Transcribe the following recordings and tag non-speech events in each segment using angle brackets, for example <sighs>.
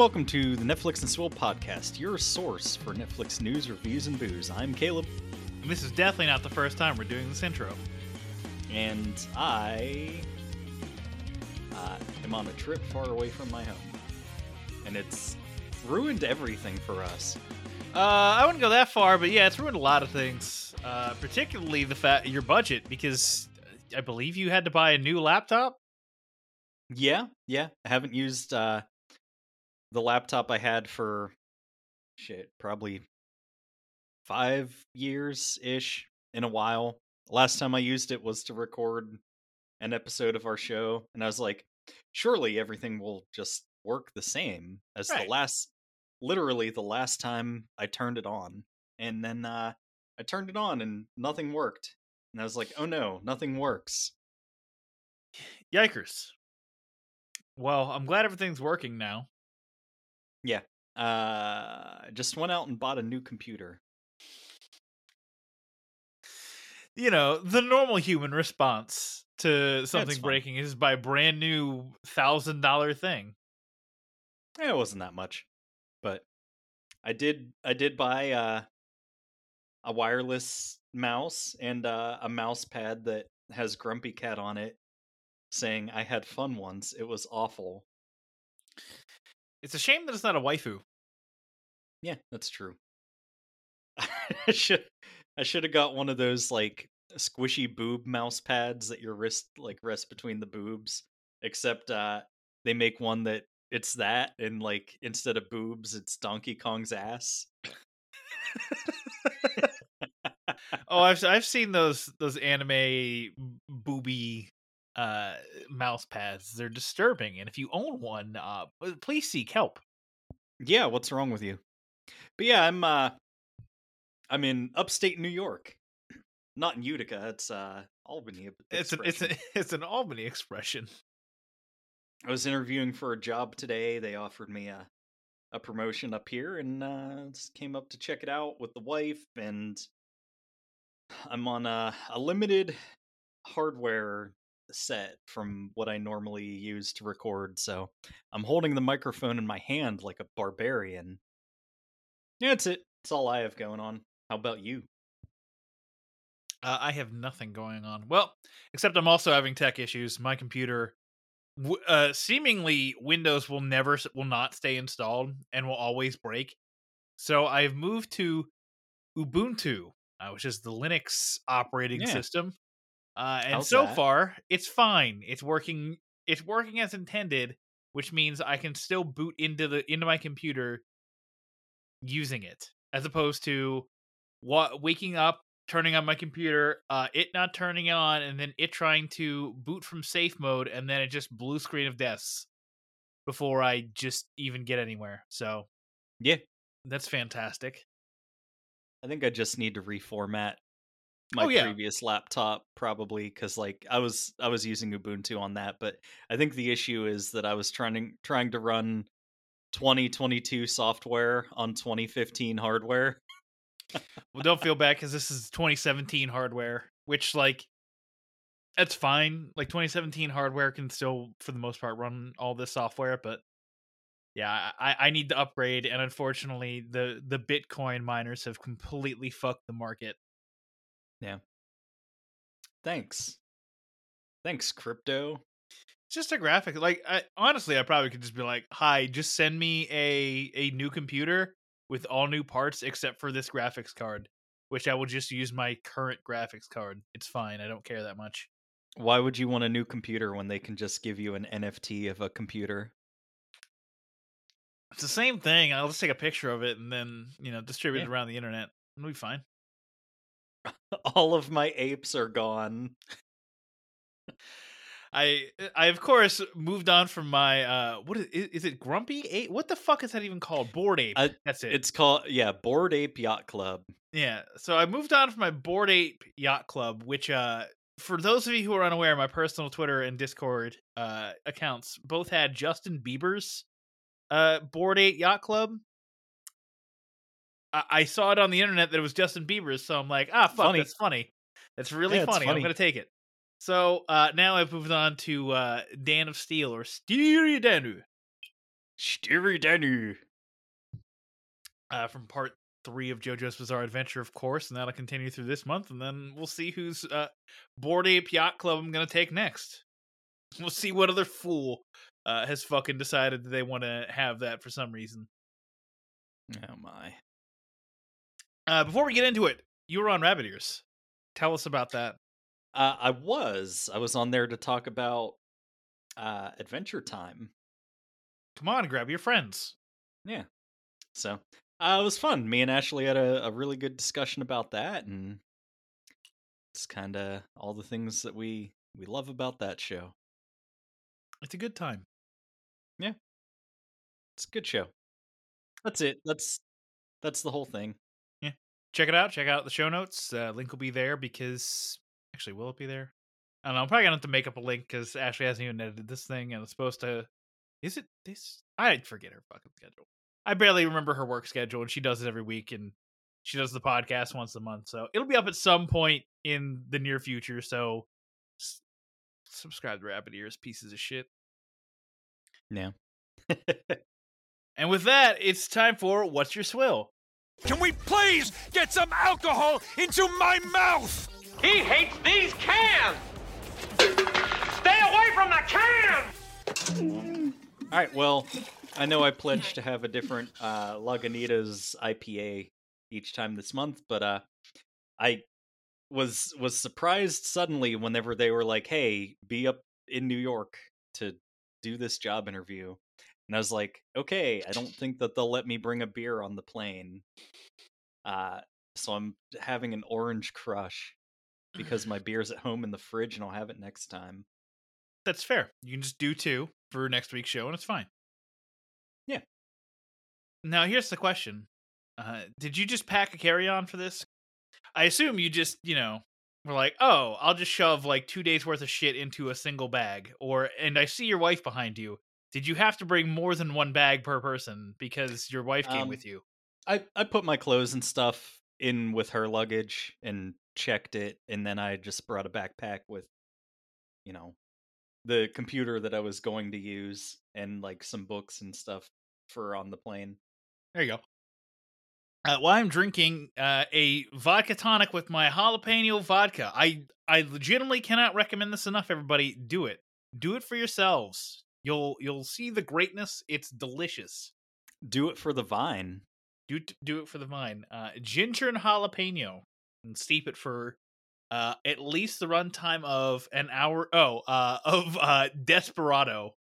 Welcome to the Netflix and Swill podcast, your source for Netflix news, reviews, and booze. I'm Caleb, And this is definitely not the first time we're doing this intro. and I uh, am on a trip far away from my home, and it's ruined everything for us. Uh, I wouldn't go that far, but yeah, it's ruined a lot of things. Uh, particularly the fact your budget, because I believe you had to buy a new laptop. Yeah, yeah. I haven't used uh, the laptop I had for shit, probably five years ish in a while. Last time I used it was to record an episode of our show, and I was like, surely everything will just work the same as Right. the last, literally the last time I turned it on. And then uh, I turned it on and nothing worked. And I was like, oh no, nothing works. Yikers. Well, I'm glad everything's working now. Uh, just went out and bought a new computer. You know, the normal human response to something fine. breaking is buy a brand new thousand dollar thing. Eh, It wasn't that much, but I did. I did buy uh, a wireless mouse and uh, a mouse pad that has Grumpy Cat on it, saying I had fun once. It was awful. It's a shame that it's not a waifu. Yeah, that's true. <laughs> I should. I should have got one of those like squishy boob mouse pads that your wrist like rests between the boobs. Except uh, they make one that it's that, and like instead of boobs, it's Donkey Kong's ass. <laughs> Oh, I've I've seen those those anime booby uh mouse pads. They're disturbing, and if you own one, uh, please seek help. Yeah, what's wrong with you? But yeah, I'm uh I'm in upstate New York. <clears throat> Not in Utica, it's uh Albany. It's an it's a, <laughs> it's an Albany expression. I was interviewing for a job today. They offered me a a promotion up here and uh just came up to check it out with the wife and I'm on a, a limited hardware set from what I normally use to record, so I'm holding the microphone in my hand like a barbarian. Yeah, that's it. That's all I have going on. How about you? Uh, I have nothing going on. Well, except I'm also having tech issues. My computer, w- uh, seemingly Windows will never will not stay installed and will always break. So I've moved to Ubuntu, uh, which is the Linux operating Yeah. system. Uh, and How's so that? far, it's fine. It's working. It's working as intended, which means I can still boot into the into my computer using it, as opposed to wa- waking up, turning on my computer, uh, it not turning on, and then it trying to boot from safe mode, and then it just blue screen of deaths before I just even get anywhere. So Yeah, that's fantastic. I think I just need to reformat my Oh, yeah. previous laptop probably because like I was I was using Ubuntu on that, but I think the issue is that I was trying to, trying to run 2022 software on 2015 hardware. Well, don't feel bad because this is 2017 hardware, which like that's fine. Like 2017 hardware can still, for the most part, run all this software. But yeah, I, I need to upgrade, and unfortunately, the the Bitcoin miners have completely fucked the market. Thanks. Thanks, crypto. It's just a graphic. Like, I, honestly, I probably could just be like, "Hi, just send me a a new computer with all new parts except for this graphics card." Which I will just use my current graphics card. It's fine. I don't care that much. Why would you want a new computer when they can just give you an NFT of a computer? It's the same thing. I'll just take a picture of it and then, you know, distribute it around the internet. It'll be fine. <laughs> All of my apes are gone. I I of course moved on from my uh what is is it grumpy ape? What the fuck is that even called? Bored ape. Uh, that's it. It's called yeah, Bored Ape Yacht Club. yeah so I moved on from my bored ape yacht club which uh for those of you who are unaware my personal Twitter and Discord uh accounts both had Justin Bieber's uh bored ape yacht club I, I saw it on the internet that it was Justin Bieber's so I'm like ah fuck Funny. that's funny that's really Yeah, it's funny. I'm gonna take it. So uh, now I've moved on to uh, Dan of Steel or Steely Danu Steely Dan. uh, from part three of JoJo's Bizarre Adventure, of course, and that'll continue through this month, and then we'll see whose uh, Bored Ape Yacht Club I'm gonna take next. We'll see what other fool uh, has fucking decided that they want to have that for some reason. Oh my. Uh, before we get into it, you were on Rabbit Ears. Tell us about that. Uh, I was. I was on there to talk about uh Adventure Time. Come on, grab your friends. Yeah. So uh, it was fun. Me and Ashley had a, a really good discussion about that, and it's kind of all the things that we we love about that show. It's a good time. Yeah, it's a good show. That's it. That's that's the whole thing. Check it out. Check out the show notes. Uh, link will be there because actually, will it be there? I don't know. I'm probably gonna have to make up a link because Ashley hasn't even edited this thing, and it's supposed to. Is it this? I forget her fucking schedule. I barely remember her work schedule, and she does it every week, and she does the podcast once a month. So it'll be up at some point in the near future. So s- subscribe to Rabbit Ears, pieces of shit. Yeah. <laughs> And with that, it's time for what's your swill. Can we please get some alcohol into my mouth? He hates these cans! Stay away from the can! All right. Well, I know I pledged to have a different uh, Lagunitas IPA each time this month, but uh, I was was surprised suddenly whenever they were like, "Hey, be up in New York to do this job interview," and I was like, "Okay, I don't think that they'll let me bring a beer on the plane." Uh, so I'm having an orange crush because my <sighs> beer's at home in the fridge, and I'll have it next time. That's fair. You can just do two for next week's show, and it's fine. Yeah. Now here's the question: uh, Did you just pack a carry-on for this? I assume you just, you know, were like, "Oh, I'll just shove like two days worth of shit into a single bag." Or, and I see your wife behind you. Did you have to bring more than one bag per person because your wife came Um, with you? I I put my clothes and stuff in with her luggage and checked it, and then I just brought a backpack with, you know, the computer that I was going to use and like some books and stuff for on the plane. There you go. Uh, well, I'm drinking uh, a vodka tonic with my jalapeno vodka. I I legitimately cannot recommend this enough. Everybody, do it. Do it for yourselves. You'll you'll see the greatness. It's delicious. Do it for the vine. Do it- do it for the vine. Uh, ginger and jalapeno, and steep it for uh, at least the runtime of an hour. Oh, uh, <laughs> of uh, Desperado.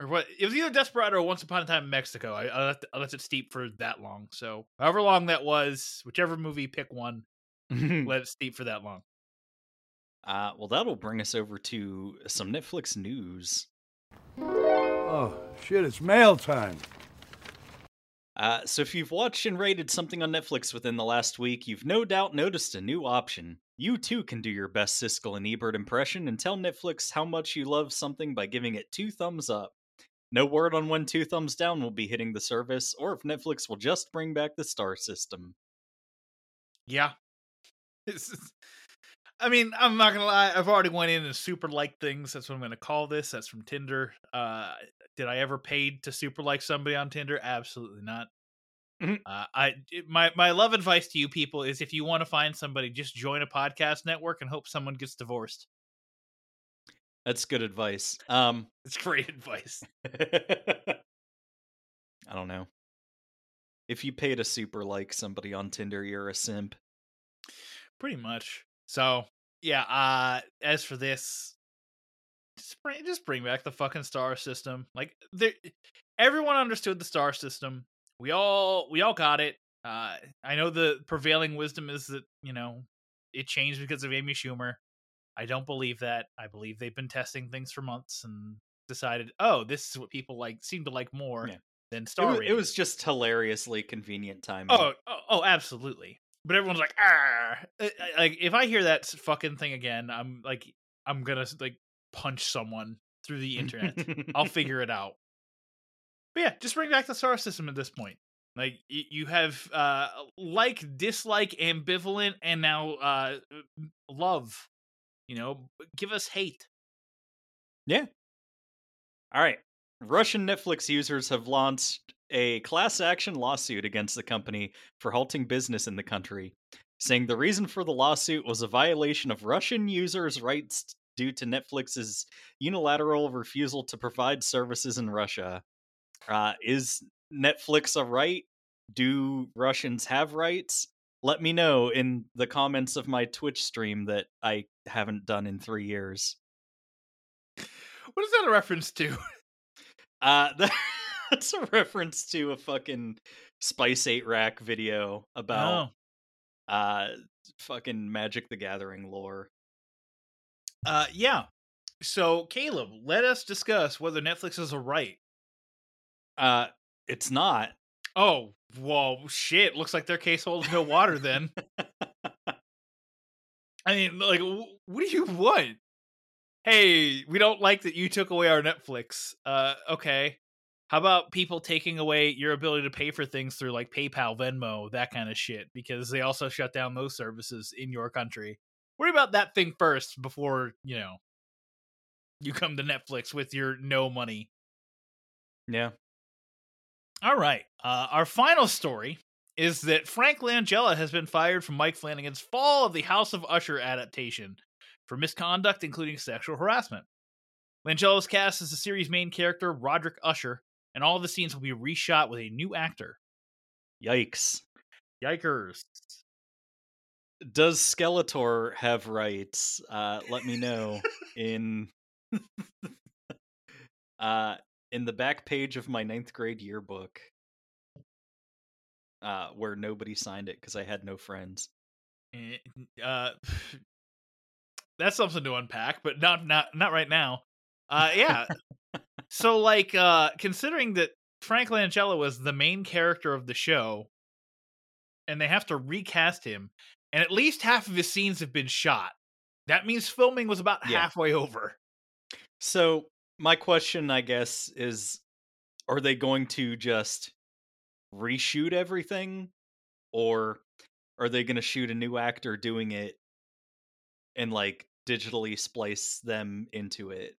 Or what? It was either Desperado or Once Upon a Time in Mexico. I, I, let, I let it steep for that long. So, however long that was, whichever movie, pick one. <laughs> Let it steep for that long. Uh, well, that'll bring us over to some Netflix news. Oh, shit, it's mail time. Uh, so, if you've watched and rated something on Netflix within the last week, you've no doubt noticed a new option. You too can do your best Siskel and Ebert impression and tell Netflix how much you love something by giving it two thumbs up. No word on when two thumbs down will be hitting the service, or if Netflix will just bring back the star system. Yeah. <laughs> I mean, I'm not gonna lie. I've already went in and super liked things. That's what I'm gonna call this. That's from Tinder. Uh, did I ever paid to super like somebody on Tinder? Absolutely not. Mhm. Uh, I my my love advice to you people is if you want to find somebody, just join a podcast network and hope someone gets divorced. That's good advice. Um, <laughs> It's great advice. <laughs> I don't know. If you pay to super like somebody on Tinder, you're a simp. Pretty much. So yeah. Uh, as for this, just bring just bring back the fucking star system. Like there, everyone understood the star system. We all we all got it. Uh, I know the prevailing wisdom is that you know it changed because of Amy Schumer. I don't believe that. I believe they've been testing things for months and decided, oh, this is what people like seem to like more Yeah. than It Star was, it was just hilariously convenient timing. Oh, oh, oh, absolutely. But everyone's like, ah, like if I hear that fucking thing again, I'm like, I'm gonna like punch someone through the internet. I'll <laughs> figure it out. But yeah, just bring back the star system at this point. Like you have uh like, dislike, ambivalent, and now uh love. You know, give us hate. Yeah. All right. Russian Netflix users have launched a class action lawsuit against the company for halting business in the country, saying the reason for the lawsuit was a violation of Russian users' rights due to Netflix's unilateral refusal to provide services in Russia. Uh, is Netflix a right? Do Russians have rights? Let me know in the comments of my Twitch stream that I haven't done in three years. What is that a reference to? Uh, <laughs> <laughs> that's a reference to a fucking Spice 8 Rack video about Oh. uh fucking Magic the Gathering lore. Uh, yeah. So, Caleb, let us discuss whether Netflix is a right. Uh, it's not. Oh, whoa, shit. Looks like their case holds no water then. <laughs> I mean, like, wh- what do you want? Hey, we don't like that you took away our Netflix. Uh, okay. How about people taking away your ability to pay for things through like PayPal, Venmo, that kind of shit? Because they also shut down those services in your country. Worry about that thing first before, you know, you come to Netflix with your no money. Yeah. All right. Uh, our final story is that Frank Langella has been fired from Mike Flanagan's Fall of the House of Usher adaptation for misconduct, including sexual harassment. Langella was cast as the series' main character, Roderick Usher, and all the scenes will be reshot with a new actor. Yikes. Yikers. Does Skeletor have rights? Uh, let me know in <laughs> uh in the back page of my ninth grade yearbook. Uh, where nobody signed it because I had no friends. Eh, Uh, <sighs> that's something to unpack, but not not not right now. Uh, yeah. <laughs> so, like, uh, considering that Frank Langella was the main character of the show, and they have to recast him, and at least half of his scenes have been shot. That means filming was about Yeah. halfway over. So my question, I guess, is: Are they going to just reshoot everything, or are they going to shoot a new actor doing it and like digitally splice them into it?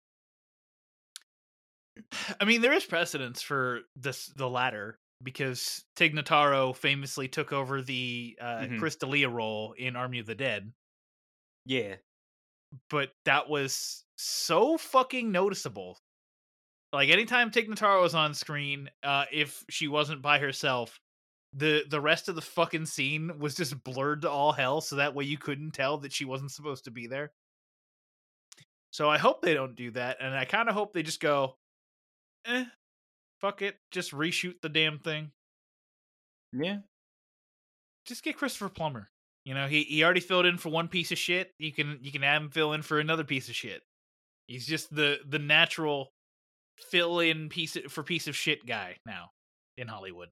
I mean, there is precedence for this the latter because Tig Notaro famously took over the uh, Mhm. D'Elia role in Army of the Dead. Yeah, but that was so fucking noticeable. Like anytime Tig Notaro was on screen, uh, if she wasn't by herself, the the rest of the fucking scene was just blurred to all hell, so that way you couldn't tell that she wasn't supposed to be there. So I hope they don't do that, and I kind of hope they just go, eh, fuck it, just reshoot the damn thing. yeah. Just get Christopher Plummer. You know, he he already filled in for one piece of shit. You can you can have him fill in for another piece of shit. He's just the the natural fill in piece of, for piece of shit guy now in Hollywood.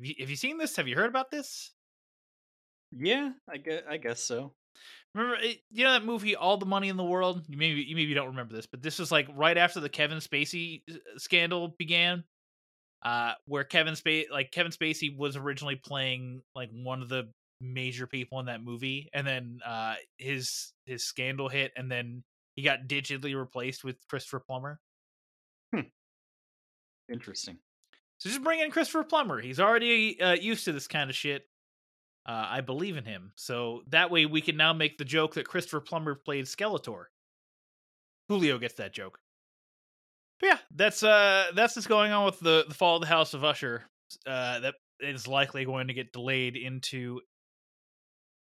Have you, have you seen this? Have you heard about this? Yeah, I guess, I guess so. Remember, you know that movie, All the Money in the World. You maybe you maybe don't remember this, but this was like right after the Kevin Spacey uh, scandal began, uh, where Kevin Spacey, like Kevin Spacey, was originally playing like one of the major people in that movie, and then uh, his his scandal hit, and then he got digitally replaced with Christopher Plummer. Interesting. So just bring in Christopher Plummer. He's already uh, used to this kind of shit. Uh, I believe in him. So that way we can now make the joke that Christopher Plummer played Skeletor. Julio gets that joke. But yeah, that's uh that's what's going on with the the fall of the House of Usher. Uh, that is likely going to get delayed into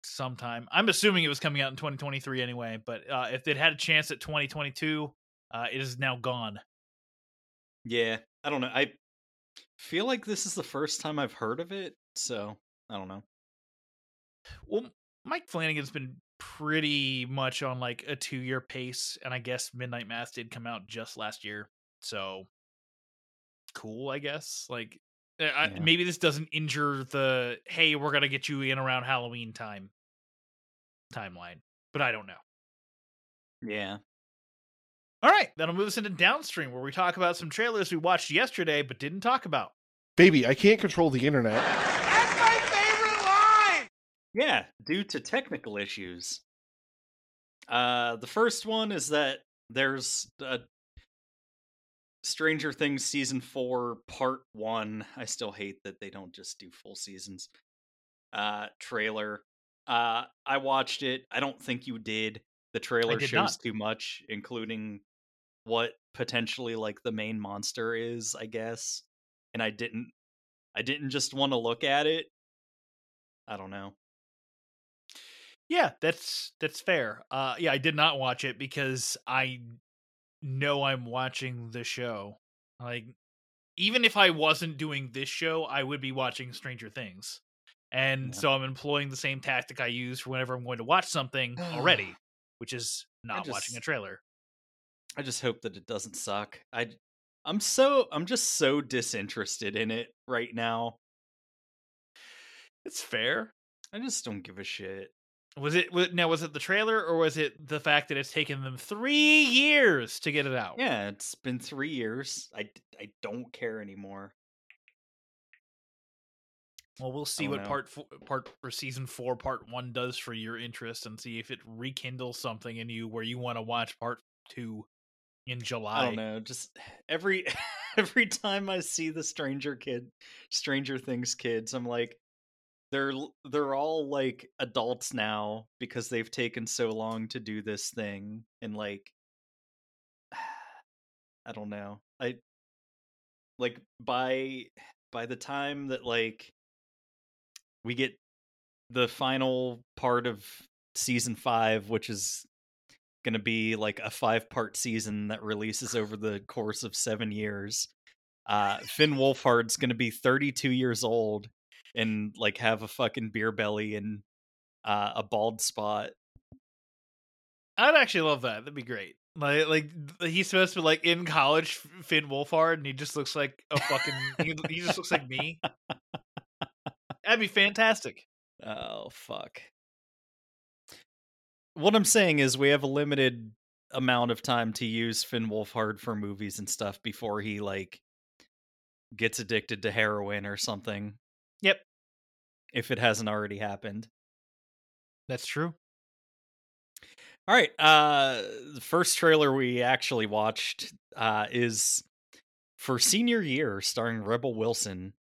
sometime. I'm assuming it was coming out in 2023 anyway, but uh, if it had a chance at 2022, uh, it is now gone. Yeah, I don't know. I feel like this is the first time I've heard of it, so I don't know. Well, Mike Flanagan's been pretty much on like a two year pace, and I guess Midnight Mass did come out just last year, so cool, I guess. Like, eh, I, Yeah. maybe this doesn't injure the hey, we're gonna get you in around Halloween time timeline, but I don't know. Yeah. All right, that'll move us into downstream, where we talk about some trailers we watched yesterday but didn't talk about. Baby, I can't control the internet. That's my favorite line! Yeah, due to technical issues. Uh the first one is that there's a Stranger Things season 4 part 1. I still hate that they don't just do full seasons. Uh trailer. Uh I watched it. I don't think you did. The trailer did shows not. too much including what potentially like the main monster is, I guess. And I didn't I didn't just want to look at it. I don't know. Yeah, that's that's fair. Uh yeah, I did not watch it because I know I'm watching the show. Like even if I wasn't doing this show, I would be watching Stranger Things. And Yeah. so I'm employing the same tactic I use for whenever I'm going to watch something <sighs> already, which is not watching a trailer. I just hope that it doesn't suck. I I'm so I'm just so disinterested in it right now. It's fair. I just don't give a shit. Was it wa- now was it the trailer or was it the fact that it's taken them 3 years to get it out? Yeah, it's been 3 years. I I don't care anymore. Well, we'll see oh, what know. part four, part for season four, part one does for your interest, and see if it rekindles something in you where you want to watch part two in oh, July. I don't know. Just every <laughs> every time I see the Stranger Kid Stranger Things kids, I'm like they're they're all like adults now because they've taken so long to do this thing and like <sighs> I don't know. I like by by the time that like we get the final part of season 5 which is going to be like a five part season that releases over the course of 7 years. Uh Finn <laughs> Wolfhard's going to be 32 years old and like have a fucking beer belly and uh, a bald spot. I'd actually love that. That'd be great. Like, like he's supposed to be like in college, Finn Wolfhard, and he just looks like a fucking. he, he just looks like me. That'd be fantastic. Oh fuck. What I'm saying is we have a limited amount of time to use Finn Wolfhard for movies and stuff before he like gets addicted to heroin or something. If it hasn't already happened. That's true. All right. Uh the first trailer we actually watched uh is for senior year starring Rebel Wilson.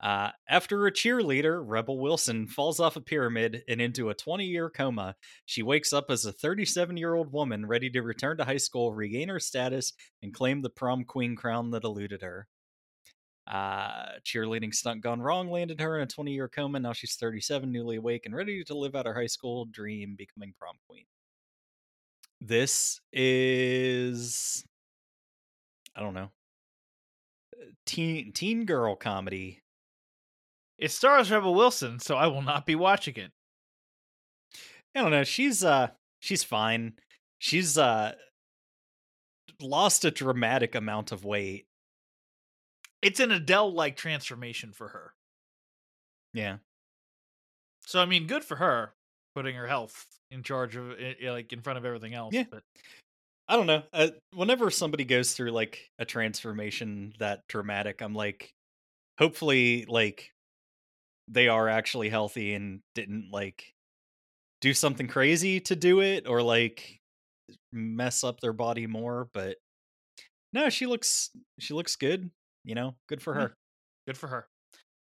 Uh after a cheerleader, Rebel Wilson falls off a pyramid and into a 20-year coma. She wakes up as a 37-year-old woman ready to return to high school, regain her status, and claim the prom queen crown that eluded her. Uh, cheerleading stunt gone wrong landed her in a 20 year coma. Now she's 37, newly awake, and ready to live out her high school dream, becoming prom queen. This is, I don't know, teen teen girl comedy. It stars Rebel Wilson, so I will not be watching it. I don't know. She's uh, she's fine. She's uh, lost a dramatic amount of weight. It's an Adele-like transformation for her. Yeah, So I mean, good for her putting her health in charge of i- i- like in front of everything else. Yeah. But I don't know. Uh, whenever somebody goes through like a transformation that dramatic, I'm like, hopefully, like they are actually healthy and didn't like do something crazy to do it or like mess up their body more. But no, she looks she looks good. You know, good for Yeah. her. good for her.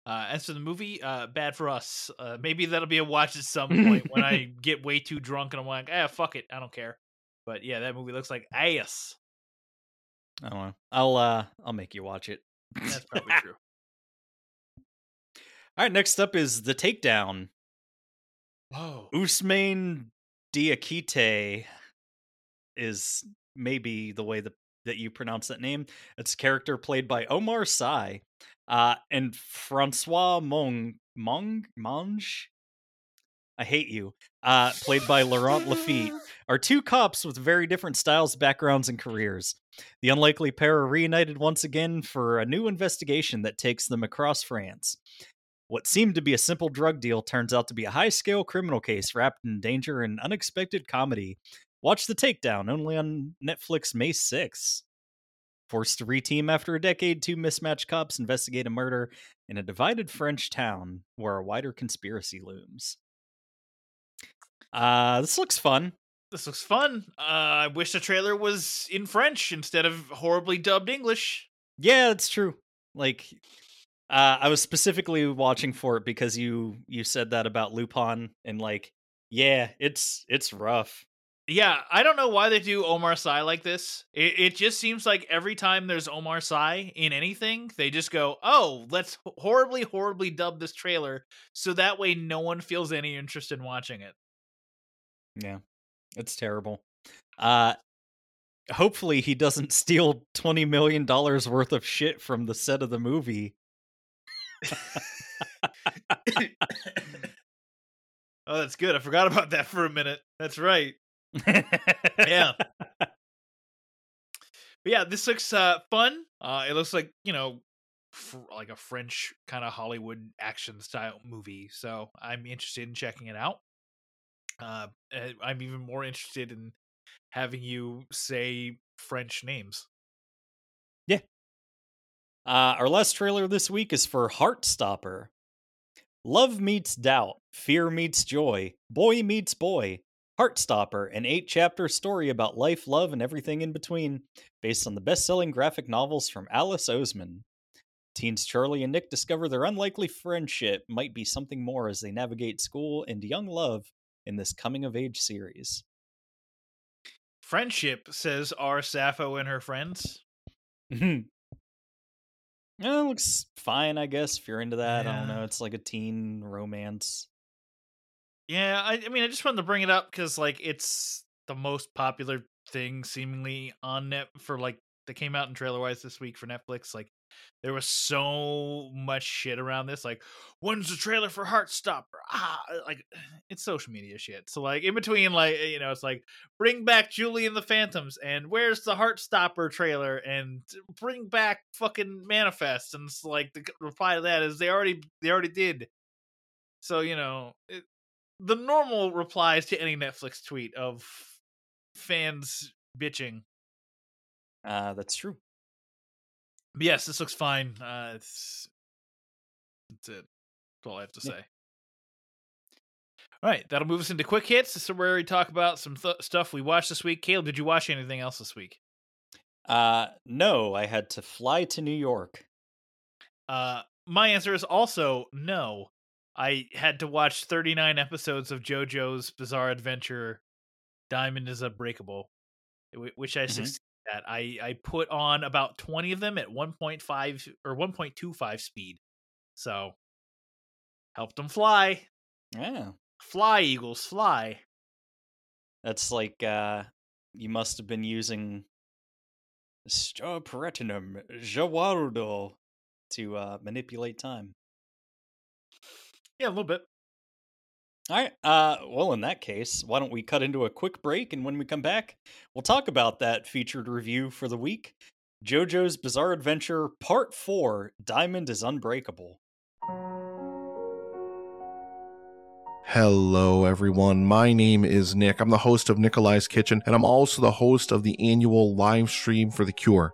Uh, as for the movie, uh, bad for us. Uh, maybe that'll be a watch at some point when I <laughs> get way too drunk and I'm like, ah, fuck it, I don't care. But yeah, that movie looks like ass. I don't know. I'll uh I'll make you watch it. That's <laughs> probably true. All right, next up is the takedown. Whoa. Usman Diakite is maybe the way that, that you pronounce that name. It's a character played by Omar Sy uh, and Francois Mong, Mong, Monge. I hate you, uh, played by Laurent Lafitte, <laughs> are two cops with very different styles, backgrounds, and careers. The unlikely pair are reunited once again for a new investigation that takes them across France. What seemed to be a simple drug deal turns out to be a high scale criminal case wrapped in danger and unexpected comedy. Watch The Takedown only on Netflix May 6th. Forced to reteam after a decade, two mismatched cops investigate a murder in a divided French town where a wider conspiracy looms. Uh, this looks fun. This looks fun. Uh, I wish the trailer was in French instead of horribly dubbed English. Yeah, it's true. Like, uh, I was specifically watching for it because you you said that about Lupin, and like, yeah, it's it's rough. Yeah, I don't know why they do Omar Sy like this. It, it just seems like every time there's Omar Sy in anything, they just go, "Oh, let's horribly, horribly dub this trailer," so that way no one feels any interest in watching it. Yeah, it's terrible. Uh, hopefully he doesn't steal twenty million dollars worth of shit from the set of the movie. <laughs> oh, that's good. I forgot about that for a minute. That's right. Yeah. <laughs> But yeah, this looks uh, fun. Uh, it looks like you know, fr- like a French kind of Hollywood action style movie. So I'm interested in checking it out. Uh, eh, I'm even more interested in having you say French names. Yeah. Uh, our last trailer this week is for Heartstopper. Love meets doubt, fear meets joy, boy meets boy. Heartstopper, an eight chapter story about life, love, and everything in between, based on the best selling graphic novels from Alice Oseman. Teens Charlie and Nick discover their unlikely friendship might be something more as they navigate school and young love in this coming of age series. Friendship says our Sappho and her friends. Yeah, it looks fine, I guess, if you're into that. I don't know. It's like a teen romance. Yeah, I, I mean, I just wanted to bring it up because like it's the most popular thing seemingly on net for like that came out in trailer wise this week for Netflix. Like there was so much shit around this. Like, when's the trailer for Heartstopper? Ah, like <sighs> it's social media shit. So like in between, like you know, it's like bring back Julie and the Phantoms, and where's the Heartstopper trailer, and bring back fucking Manifest, and it's like the reply to that is they already they already did. So you know, it, the normal replies to any Netflix tweet of fans bitching. Uh, that's true. But yes, this looks fine. Uh, it's that's it. That's all I have to Yeah. say. All right, that'll move us into quick hits. This is where we talk about some th- stuff we watched this week. Caleb, did you watch anything else this week? Uh, no, I had to fly to New York. Uh, my answer is also no. I had to watch 39 episodes of JoJo's Bizarre Adventure Diamond is Unbreakable, wh- which I Mhm. succeeded at. I, I put on about 20 of them at 1.5 or 1.25 speed. So, helped them fly. Yeah, Fly, Eagles, fly. that's like uh, you must have been using Star Platinum Za Warudo to uh, manipulate time. Yeah, a little bit. All right. Uh, well, in that case, why don't we cut into a quick break, and when we come back, we'll talk about that featured review for the week, JoJo's Bizarre Adventure Part Four: Diamond is Unbreakable. Hello, everyone. My name is Nick. I'm the host of Nikolai's Kitchen, and I'm also the host of the annual live stream for the Cure.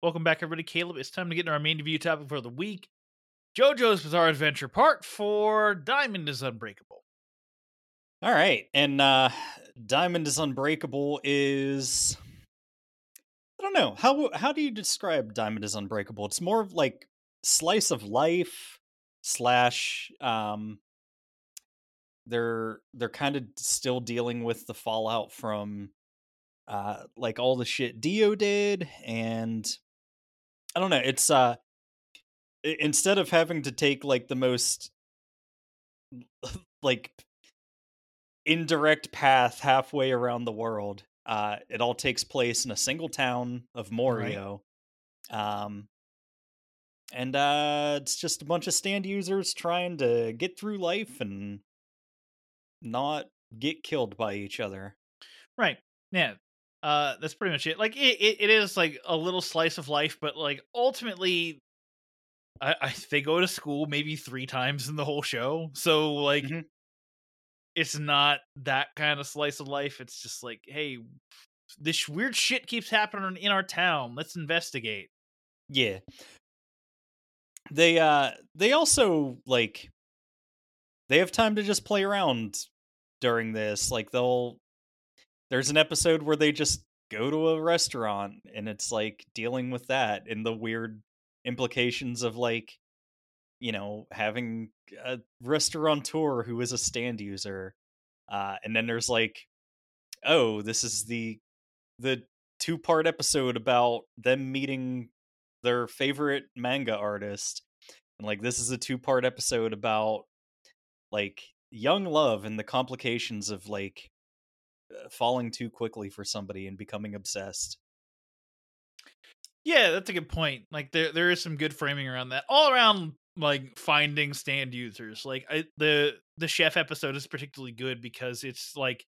Welcome back, everybody. Caleb, it's time to get into our main review topic for the week JoJo's Bizarre Adventure Part 4 Diamond is Unbreakable. All right. And uh Diamond is Unbreakable is I don't know. How how do you describe Diamond is Unbreakable? It's more of like slice of life slash um they're they're kind of still dealing with the fallout from uh like all the shit Dio did and I don't know, it's uh instead of having to take like the most <laughs> like indirect path halfway around the world. Uh, it all takes place in a single town of Morio. Um, and uh, it's just a bunch of stand users trying to get through life and not get killed by each other. Right. Yeah. Uh that's pretty much it. Like it, it, it is like a little slice of life, but like ultimately I, I they go to school maybe three times in the whole show. So like Mhm. it's not that kind of slice of life. It's just like, hey, this weird shit keeps happening in our town. Let's investigate. Yeah. They uh they also like they have time to just play around during this. Like they'll there's an episode where they just go to a restaurant and it's like dealing with that and the weird implications of like you know having a restaurateur who is a stand user uh and then there's like oh this is the the two part episode about them meeting their favorite manga artist and like this is a two part episode about like young love and the complications of like falling too quickly for somebody and becoming obsessed Yeah, that's a good point. Like there there is some good framing around that. All around like finding stand users. Like I, the the chef episode is particularly good because it's like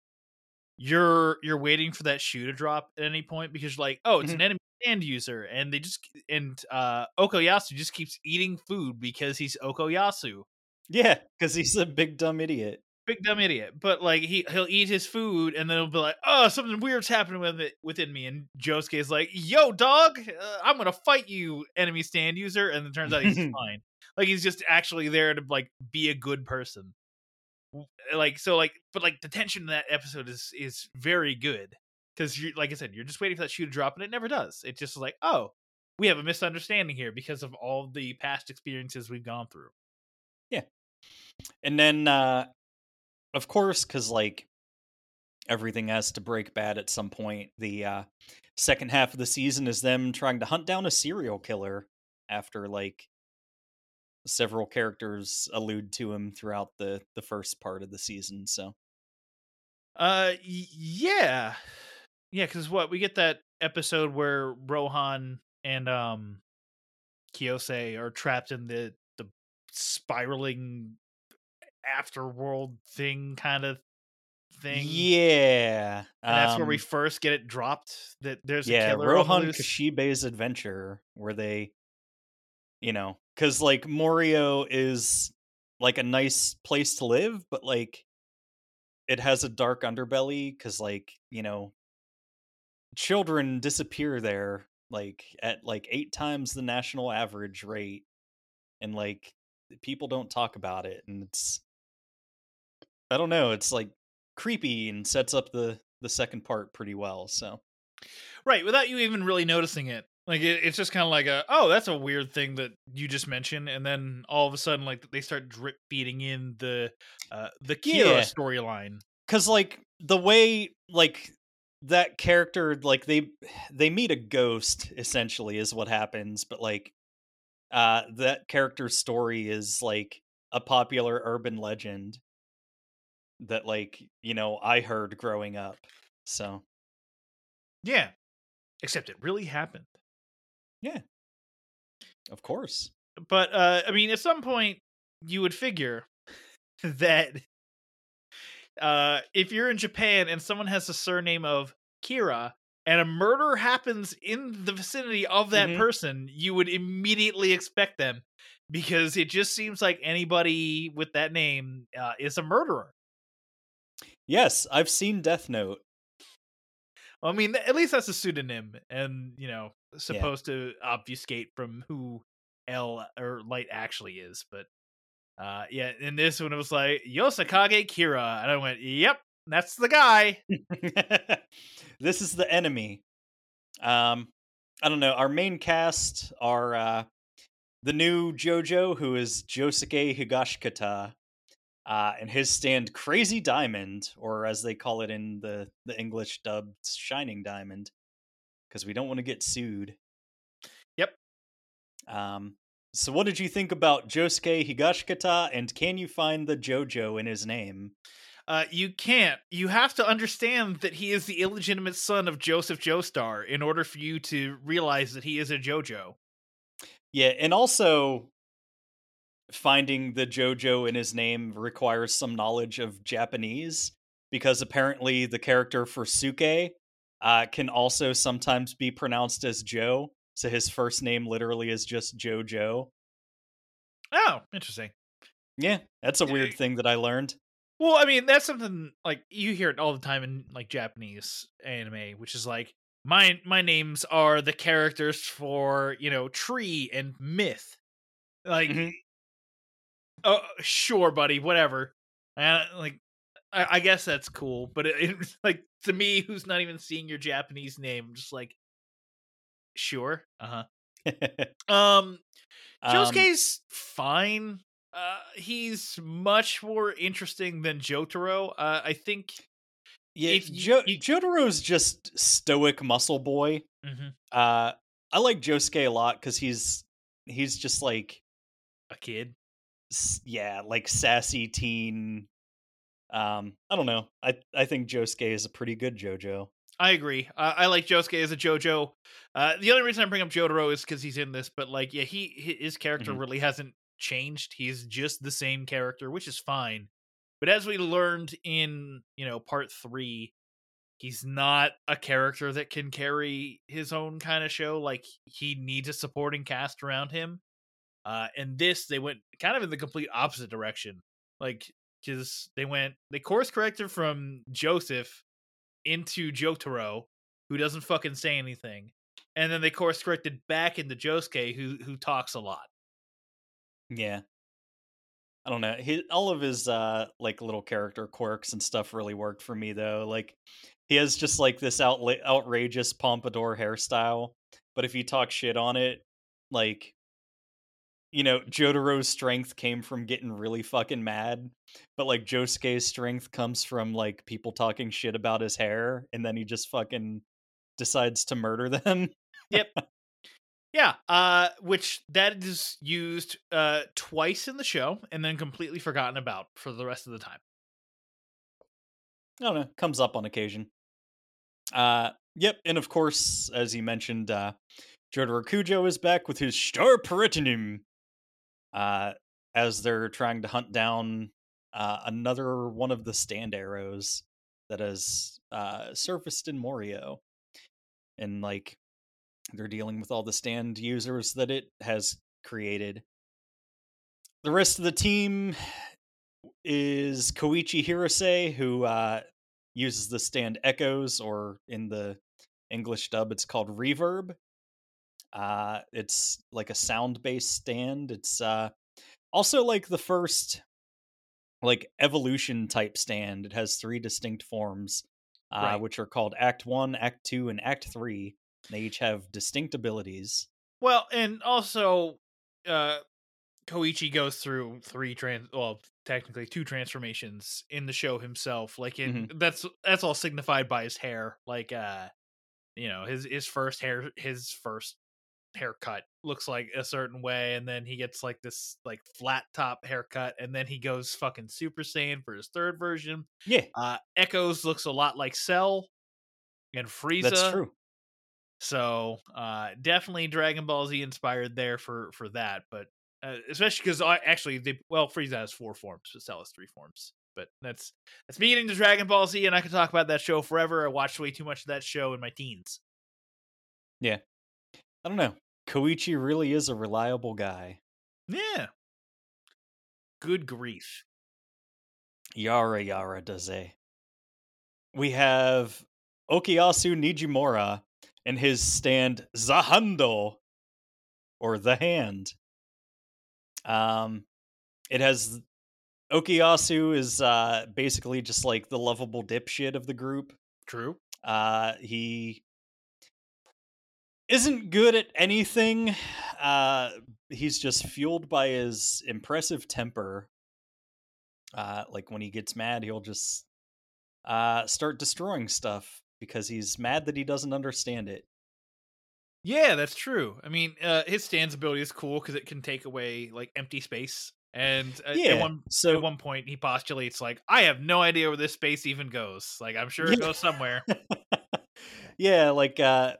you're you're waiting for that shoe to drop at any point because you're like, oh, it's an enemy stand user and they just and uh Okuyasu just keeps eating food because he's Okuyasu. yeah because he's a big dumb idiot Big dumb idiot. But like he he'll eat his food and then he'll be like, "Oh, something weird's happening with it within me." And Josuke's like, "Yo, dog, uh, I'm gonna fight you, enemy stand user." And it turns out he's <laughs> fine. Like he's just actually there to like be a good person. Like so, like but like the tension in that episode is is very good because you like I said, you're just waiting for that shoe to drop and it never does. It just is like, oh, we have a misunderstanding here because of all the past experiences we've gone through. Yeah. And then uh of course because like everything has to break bad at some point the uh second half of the season is them trying to hunt down a serial killer after like several characters allude to him throughout the the first part of the season so Uh, yeah, yeah. Because what we get that episode where Rohan and um Kiyose are trapped in the the spiraling afterworld thing kind of thing. yeah and that's where we um, first get it dropped. That there's a killer rohan kishibe's adventure where they you know because like morio is like a nice place to live but like it has a dark underbelly because like you know children disappear there like at like eight times the national average rate and like people don't talk about it and it's i don't know it's like creepy and sets up the the second part pretty well so right without you even really noticing it. Like it, it's just kind of like a oh that's a weird thing that you just mentioned, and then all of a sudden like they start drip feeding in the uh the Kira Yeah. storyline. because like the way like that character like they they meet a ghost essentially is what happens but like uh that character's story is like a popular urban legend that like you know i heard growing up so Yeah. Except it really happened. Yeah. Of course But uh I mean at some point you would figure <laughs> that uh if you're in Japan and someone has the surname of Kira and a murder happens in the vicinity of that Mhm. person, you would immediately expect them because it just seems like anybody with that name uh, is a murderer. Yes i've seen death note I mean, at least that's a pseudonym, and you know, supposed to obfuscate from who L or Light actually is. But uh, yeah, in this one, it was like Yoshikage Kira, and I went, "Yep, that's the guy." <laughs> this is the enemy. Um, I don't know. Our main cast are uh, the new JoJo, who is Josuke Higashikata, uh, and his stand Crazy Diamond, or as they call it in the the English dubbed Shining Diamond, because we don't want to get sued. Yep. Um. So, what did you think about Josuke Higashikata, and can you find the JoJo in his name? Uh, you can't. You have to understand that he is the illegitimate son of Joseph Joestar in order for you to realize that he is a JoJo. Yeah, and also finding the JoJo in his name requires some knowledge of Japanese because apparently the character for Suke uh, can also sometimes be pronounced as Joe. So his first name literally is just JoJo. Oh, interesting. Yeah, that's a weird thing that I learned. Well, I mean, that's something like you hear it all the time in like Japanese anime, which is like my my names are the characters for you know tree and myth. Like, Mhm. Oh, sure, buddy, whatever. And like, I, I guess that's cool, but it, it's <laughs> like to me, who's not even seeing your Japanese name, I'm just like, sure, uh huh. <laughs> Um, Um, Josuke's fine. Uh, he's much more interesting than Jotaro. Uh, I think. yeah, if you- jo- you- Jotaro's just stoic muscle boy. Mhm. Uh, I like Josuke a lot because he's he's just like a kid. Yeah, like sassy teen. Um, I don't know. I I think Josuke is a pretty good JoJo. I agree. Uh, I like Josuke as a JoJo. Uh, the only reason I bring up Jotaro is because he's in this, but like, yeah, he his character Mhm. really hasn't changed. He's just the same character, which is fine. But as we learned in you know part three, he's not a character that can carry his own kind of show. Like he needs a supporting cast around him. Uh, and this they went kind of in the complete opposite direction. Like because they went they course corrected from Joseph into Jotaro, who doesn't fucking say anything, and then they course corrected back into Josuke, who who talks a lot. Yeah. I don't know. He, all of his uh like little character quirks and stuff really worked for me though. Like he has just like this outla- outrageous pompadour hairstyle, but if you talk shit on it, like you know, Jotaro's strength came from getting really fucking mad, but like Josuke's strength comes from like people talking shit about his hair and then he just fucking decides to murder <laughs> them. Yep. Yeah, uh, which that is used uh twice in the show and then completely forgotten about for the rest of the time. I don't know, comes up on occasion. Uh, yep, and of course, as you mentioned, uh, Jotaro Kujo is back with his Star Platinum. Uh, as they're trying to hunt down uh, another one of the stand arrows that has uh, surfaced in Morio, and like they're dealing with all the stand users that it has created. The rest of the team is Koichi Hirose, who uh, uses the stand echoes, or in the English dub, it's called reverb. Uh, it's like a sound based stand. It's uh, also like the first like evolution type stand. It has three distinct forms, uh, Right. which are called Act One, Act Two, and Act Three. They each have distinct abilities. Well, and also, uh, Koichi goes through three trans, well, technically two transformations in the show himself. Like, in that's that's all signified by his hair. Like, uh, you know, his his first hair, his first haircut looks like a certain way, and then he gets like this like flat top haircut, and then he goes fucking Super Saiyan for his third version. Yeah, Uh, Echoes looks a lot like Cell and Frieza. that's true. So uh, definitely Dragon Ball Z inspired there for for that, but uh, especially because I actually they well Frieza has four forms, but Cell has three forms. But that's that's me getting to Dragon Ball Z, and I could talk about that show forever. I watched way too much of that show in my teens. Yeah I don't know. Koichi really is a reliable guy. Yeah. Good grief. Yare Yare Daze. We have Okuyasu Nijimura and his stand Za Hando or the hand. Um it has Okuyasu is uh basically just like the lovable dipshit of the group. True. Uh he isn't good at anything. Uh he's just fueled by his impressive temper. Uh like when he gets mad, he'll just uh start destroying stuff because he's mad that he doesn't understand it. Yeah, that's true. I mean, uh, his stands ability is cool because it can take away like empty space. And uh, Yeah, at one so- at one point, he postulates like, "I have no idea where this space even goes. Like, I'm sure it Yeah. goes somewhere." <laughs> yeah, like uh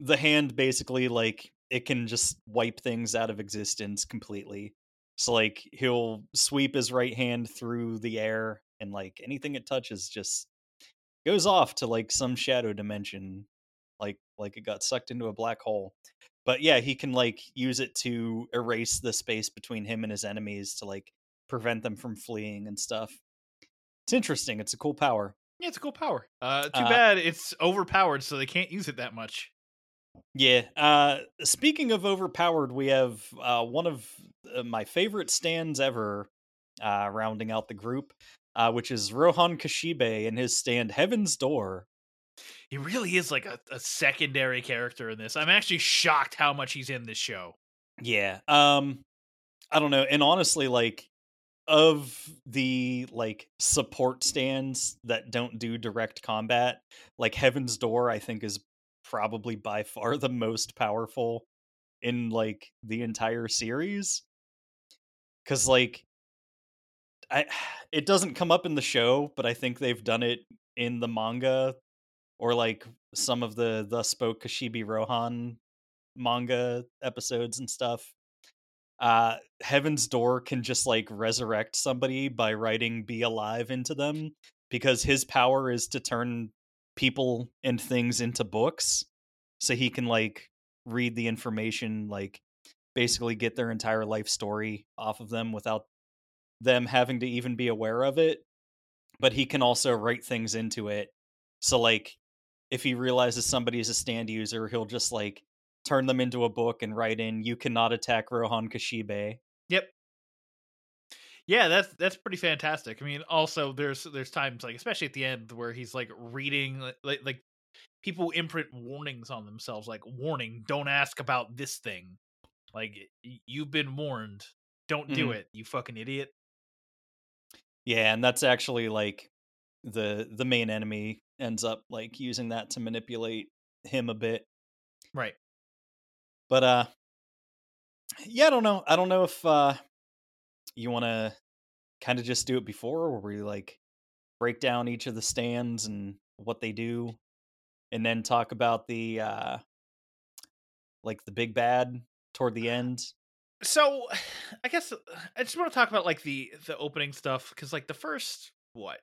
the hand basically like it can just wipe things out of existence completely. So like he'll sweep his right hand through the air and like anything it touches just goes off to like some shadow dimension like like it got sucked into a black hole. But yeah, he can like use it to erase the space between him and his enemies to like prevent them from fleeing and stuff. It's interesting. It's a cool power. Yeah, it's a cool power. Uh, too Uh, bad it's overpowered, so they can't use it that much. Yeah. Uh, speaking of overpowered, we have uh, one of uh, my favorite stands ever uh, rounding out the group, uh, which is Rohan Kishibe and his stand Heaven's Door. He really is like a, a secondary character in this. I'm actually shocked how much he's in this show. Yeah. Um, I don't know. And honestly, like, of the like support stands that don't do direct combat, like Heaven's Door, I think is probably by far the most powerful in like the entire series. Cause like I <sighs> it doesn't come up in the show, but I think they've done it in the manga or like some of the the spoke Kishibe Rohan manga episodes and stuff. Uh Heaven's Door can just like resurrect somebody by writing be alive into them because his power is to turn people and things into books so he can like read the information like basically get their entire life story off of them without them having to even be aware of it but he can also write things into it so like if he realizes somebody is a stand user he'll just like turn them into a book and write in you cannot attack rohan kishibe Yep. Yeah, that's that's pretty fantastic. I mean, also there's there's times like especially at the end where he's like reading like like, people imprint warnings on themselves like warning, don't ask about this thing. Like you've been warned. Don't do Mhm. it, you fucking idiot. yeah and that's actually like the the main enemy ends up like using that to manipulate him a bit Right. but uh yeah i don't know i don't know if uh you want to kind of just do it before where we like break down each of the stands and what they do and then talk about the uh like the big bad toward the <sighs> end? So, <sighs> I guess uh, I just want to talk about like the the opening stuff cuz like the first what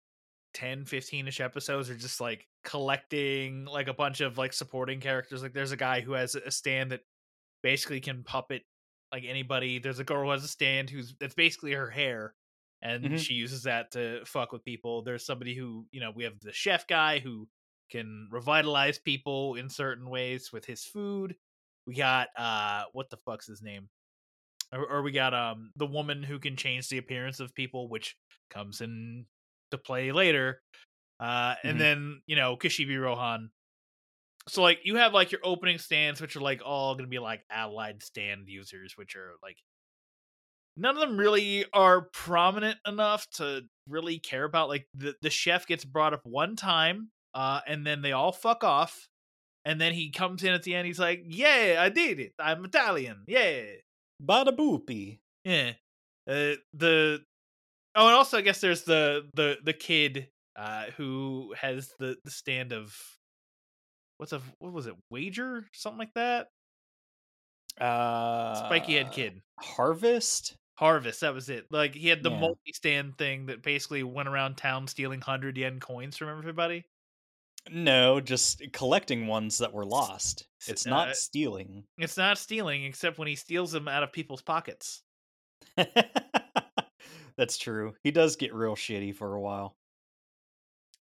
10 15ish episodes are just like collecting like a bunch of like supporting characters. Like there's a guy who has a stand that basically can puppet like anybody there's a girl who has a stand who's that's basically her hair and Mhm. she uses that to fuck with people. There's somebody who you know we have the chef guy who can revitalize people in certain ways with his food. We got uh what the fuck's his name? Or, or we got um the woman who can change the appearance of people which comes in to play later. Uh and Mhm. then you know kishibe rohan so like you have like your opening stands which are like all gonna be like allied stand users which are like none of them really are prominent enough to really care about like the, the chef gets brought up one time uh and then they all fuck off and then he comes in at the end he's like yeah i did it i'm italian yeah bada boopy yeah. Uh, the oh, and also I guess there's the the the kid uh who has the the stand of what's a what was it wager? Something like that? Uh spiky head kid. Harvest? Harvest that was it. Like he had the Yeah. multi stand thing that basically went around town stealing hundred yen coins from everybody. No just collecting ones that were lost. It's not Uh, stealing. it's not stealing except when he steals them out of people's pockets. <laughs> That's true. He does get real shitty for a while.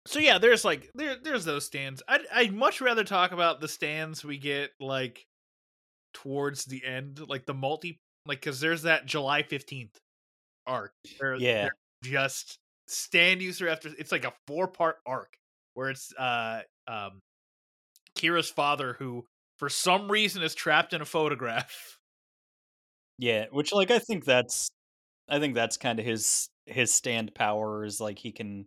So yeah, there's like there there's those stands. I'd I'd much rather talk about the stands we get like towards the end, like the multi like because there's that July fifteenth arc. Where Yeah. just stand user after it's like a four part arc where it's uh um Kira's father who for some reason is trapped in a photograph. Yeah, which like I think that's I think that's kind of his his stand power is like he can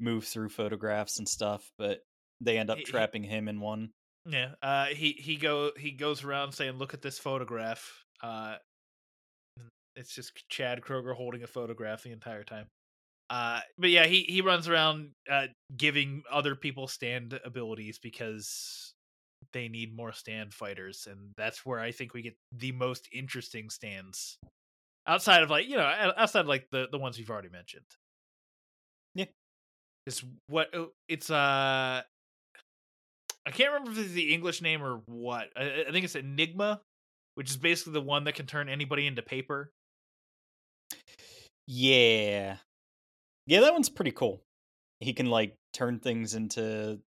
move through photographs and stuff, but they end up He- he- trapping him in one. Yeah, uh, he he go he goes around saying, "Look at this photograph." Uh, it's just Chad Kroeger holding a photograph the entire time. Uh, but yeah, he he runs around uh, giving other people stand abilities because they need more stand fighters, and that's where I think we get the most interesting stands outside of like you know outside of like the the ones we've already mentioned. Is what oh, it's uh I can't remember if it's the English name or what. I, I think it's Enigma, which is basically the one that can turn anybody into paper. Yeah. Yeah, that one's pretty cool. He can like turn things into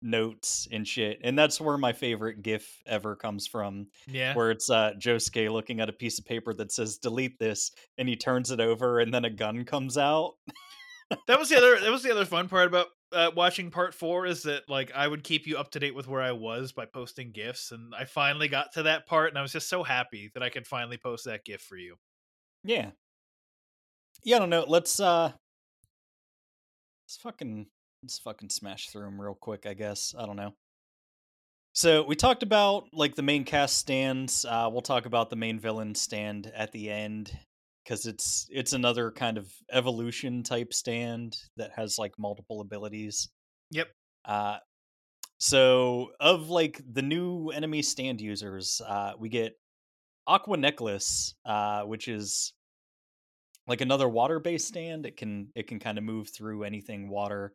notes and shit. And that's where my favorite gif ever comes from. Yeah. Where it's uh Josuke looking at a piece of paper that says delete this and he turns it over and then a gun comes out. That was the other that was the other fun part about uh, watching part 4 is that like I would keep you up to date with where I was by posting gifs and I finally got to that part and I was just so happy that I could finally post that gif for you. Yeah. Yeah, I don't know. Let's uh let's fucking let's fucking smash through them real quick, I guess. I don't know. So we talked about like the main cast stands. Uh we'll talk about the main villain stand at the end because it's it's another kind of evolution type stand that has like multiple abilities. Yep. Uh so of like the new enemy stand users, uh we get Aqua Necklace, uh, which is like another water based stand. It can it can kind of move through anything water.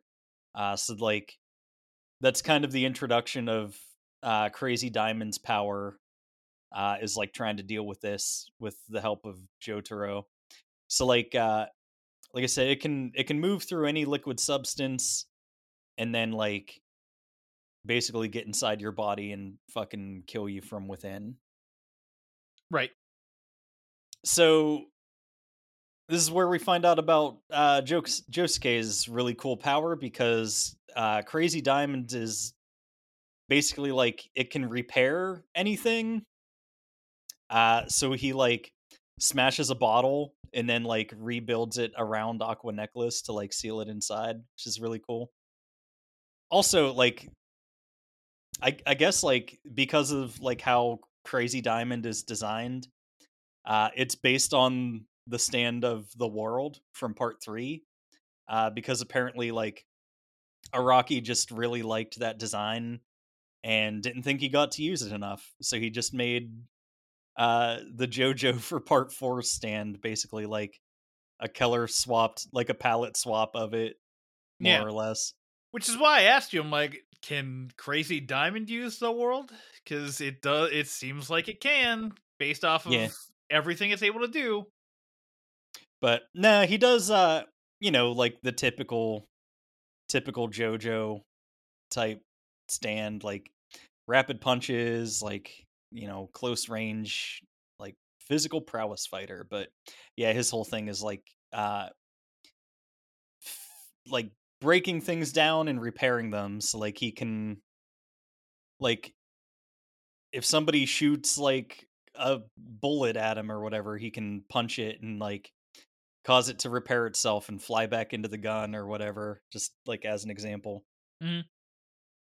Uh, so like that's kind of the introduction of uh, Crazy Diamond's power. Uh, is like trying to deal with this with the help of Joe Jotaro. So like uh, like I said, it can it can move through any liquid substance, and then like basically get inside your body and fucking kill you from within Right. so this is where we find out about uh Jokes Josuke's really cool power because uh Crazy Diamond is basically like it can repair anything. Uh so he like smashes a bottle and then like rebuilds it around Aqua Necklace to like seal it inside, which is really cool. Also like I I guess like because of like how Crazy Diamond is designed, uh, it's based on the stand of the world from part three, uh, because apparently, like, Araki just really liked that design and didn't think he got to use it enough, so he just made uh, the JoJo <laughs> for part four stand basically like a Keller swapped, like a palette swap of it, more Yeah. or less. Which is why I asked you I'm like can Crazy Diamond use the world? Cuz it does it seems like it can based off of Yeah. everything it's able to do. But nah, he does uh you know, like the typical typical JoJo type stand, like rapid punches, like, you know, close range, like physical prowess fighter. But yeah, his whole thing is like uh f- like breaking things down and repairing them. So like he can like if somebody shoots like a bullet at him or whatever, he can punch it and like cause it to repair itself and fly back into the gun or whatever. Just like as an example, Mhm.